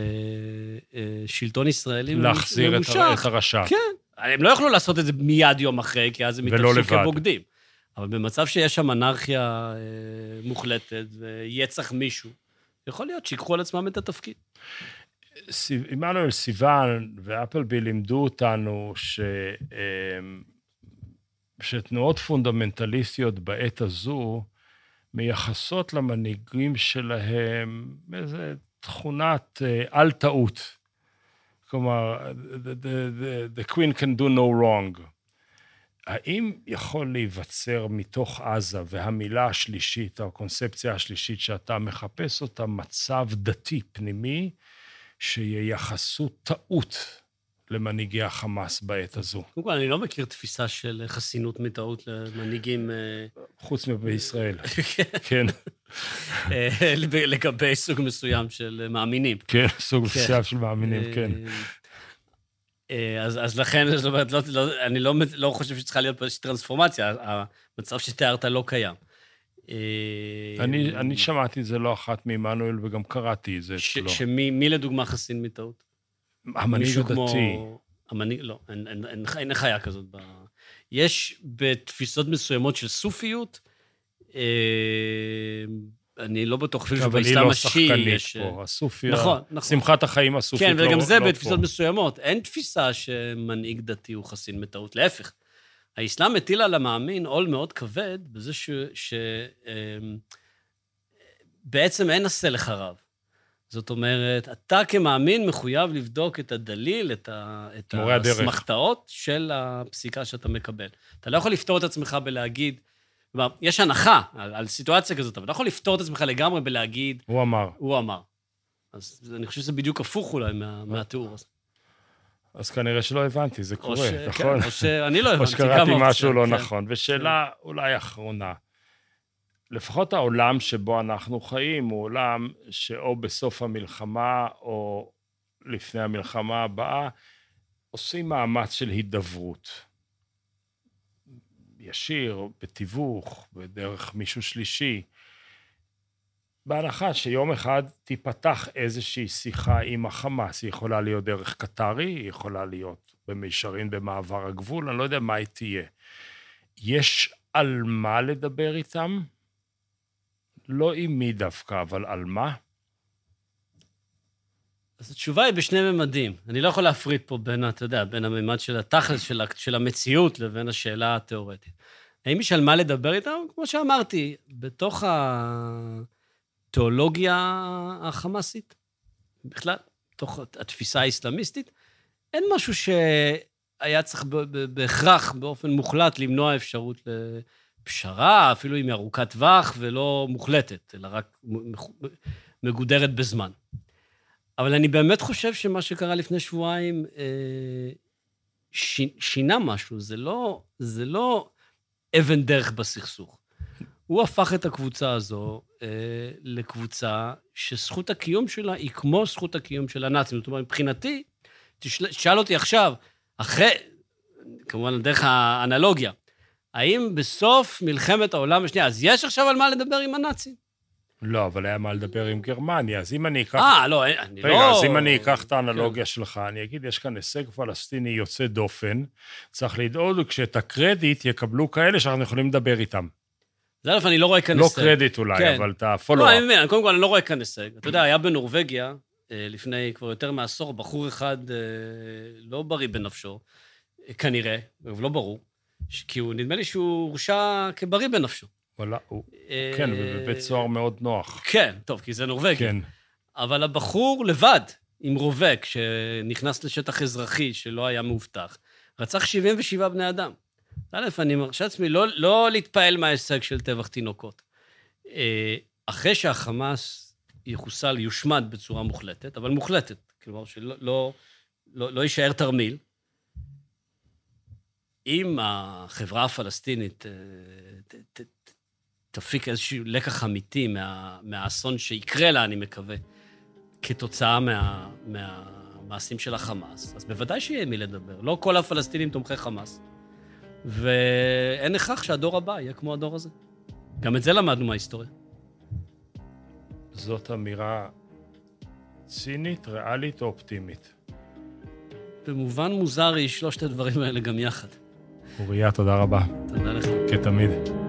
אה, שלטון ישראלי להחזיר ממושך, ה- את הרש"פ. כן. הם לא יכלו לעשות את זה מיד יום אחרי, כי אז הם יתפסו. כבוגדים. אבל במצב שיש שם אנרכיה אה, מוחלטת ויצח מישהו, יכול להיות שיקחו על עצמם את התפקיד. עמנואל סיוון ואפלבי לימדו אותנו ש, אמ, שתנועות פונדמנטליסטיות בעת הזו מייחסות למנהיגים שלהם איזה תכונת אה, אל טעות. כלומר, the, the, the, the queen can do no wrong. האם יכול להיווצר מתוך עזה, והמילה השלישית, או הקונספציה השלישית שאתה מחפש אותה, מצב דתי פנימי, שייחסו טעות למנהיגי החמאס בעת הזו, קודם כל, אני לא מכיר תפיסה של חסינות מטעות למנהיגים אה, חוץ מבישראל. [laughs] כן, אה, לגבי סוג מסוים של מאמינים. כן, סוג כן. מסוים של מאמינים, כן. אה, אז, אז לכן, זאת אומרת, לא, לא, אני לא, לא חושב שצריכה להיות פה איזושהי טרנספורמציה, המצב שתיארת לא קיים. אה, אני, אני שמעתי את זה לא אחת מעמנואל וגם קראתי את זה אצלו. שמי מי לדוגמה חסין מטעות? המנהיג הדתי. המנהיג, לא, אין, אין, אין, אין חיה כזאת. ב... יש בתפיסות מסוימות של סופיות, אה, אני לא בטוח אפילו אבל היא שבאסלאם לא השיעי שחקנית יש... פה, הסופיה, נכון, נכון. שמחת החיים הסופית כן, לא וגם זה לא בתפיסות פה. מסוימות. אין תפיסה שמנהיג דתי הוא חסין מטעות, להפך. האסלאם מטיל על המאמין עול מאוד כבד בזה ש... ש אמ, בעצם אין עשה לך רב. זאת אומרת, אתה כמאמין מחויב לבדוק את הדליל, את, ה, את. האסמכתאות של הפסיקה שאתה מקבל. אתה לא יכול לפתור את עצמך בלהגיד, כלומר, יש הנחה על, על סיטואציה כזאת, אבל אתה יכול לפתור את עצמך לגמרי בלהגיד, הוא אמר. הוא אמר. אז אני חושב שזה בדיוק הפוך אולי מה, מהתיאור הזה. אז כנראה שלא הבנתי, זה או קורה, ש- נכון? כן, או שאני לא [laughs] או הבנתי. שקראתי גם משהו לא כן. נכון. ושאלה אולי אחרונה, לפחות העולם שבו אנחנו חיים הוא עולם שאו בסוף המלחמה או לפני המלחמה הבאה, עושים מאמץ של הידברות. ישיר, בתיווך, בדרך מישהו שלישי. בהנחה שיום אחד תיפתח איזושהי שיחה עם החמאס, היא יכולה להיות דרך קטרי, היא יכולה להיות במישרין במעבר הגבול, אני לא יודע מה היא תהיה. יש על מה לדבר איתם? לא עם מי דווקא, אבל על מה? אז התשובה היא בשני ממדים. אני לא יכול להפריד פה בין, אתה יודע, בין הממד של התכלס, של, של המציאות, לבין השאלה התיאורטית. האם יש על מה לדבר איתם? כמו שאמרתי, בתוך התיאולוגיה החמאסית, בכלל, בתוך התפיסה האסלאמיסטית, אין משהו שהיה צריך בהכרח, באופן מוחלט, למנוע אפשרות לפשרה, אפילו אם היא ארוכת טווח ולא מוחלטת, אלא רק מגודרת בזמן. אבל אני באמת חושב שמה שקרה לפני שבועיים אה, ש, שינה משהו. זה לא, זה לא אבן דרך בסכסוך. הוא הפך את הקבוצה הזו אה, לקבוצה שזכות הקיום שלה היא כמו זכות הקיום של הנאצים. זאת אומרת, מבחינתי, תשאל, תשאל אותי עכשיו, אחרי, כמובן דרך האנלוגיה, האם בסוף מלחמת העולם השנייה, אז יש עכשיו על מה לדבר עם הנאצים? לא, אבל היה מה לדבר עם גרמניה, אז אם אני אקח... אה, לא, אני רגע, לא... אז אם אני אקח את כן. האנלוגיה שלך, אני אגיד, יש כאן הישג פלסטיני יוצא דופן, צריך לדאוג שאת הקרדיט יקבלו כאלה שאנחנו יכולים לדבר איתם. אז א', אני לא רואה כאן לא הישג. קרדיט אולי, כן. אבל את לא, הפולו אני מבין, קודם כל, אני לא רואה כאן הישג. אתה יודע, היה בנורבגיה, אה, לפני כבר יותר מעשור, בחור אחד אה, לא בריא בנפשו, אה, כנראה, אבל לא ברור, כי הוא, נדמה לי שהוא הורשע כבריא בנפשו. וואלה, הוא- אה, כן, ובבית סוהר מאוד נוח. כן, טוב, כי זה נורבגיה. כן. אבל הבחור לבד, עם רובה, כשנכנס לשטח אזרחי שלא היה מאובטח, רצח 77 בני אדם. א', אני מרשה לעצמי לא, לא להתפעל מההישג של טבח תינוקות. אה, אחרי שהחמאס יחוסל, יושמד בצורה מוחלטת, אבל מוחלטת, כלומר שלא לא, לא, לא יישאר תרמיל, אם החברה הפלסטינית אה, ת, ת, ת, תפיק איזשהו לקח אמיתי מה, מהאסון שיקרה לה, אני מקווה, כתוצאה מה, מהמעשים של החמאס, אז בוודאי שיהיה מי לדבר. לא כל הפלסטינים תומכי חמאס, ואין הכרח שהדור הבא יהיה כמו הדור הזה. גם את זה למדנו מההיסטוריה. זאת אמירה צינית, ריאלית או אופטימית? במובן מוזר היא שלושת הדברים האלה גם יחד. אוריה, תודה רבה. תודה לך. כתמיד.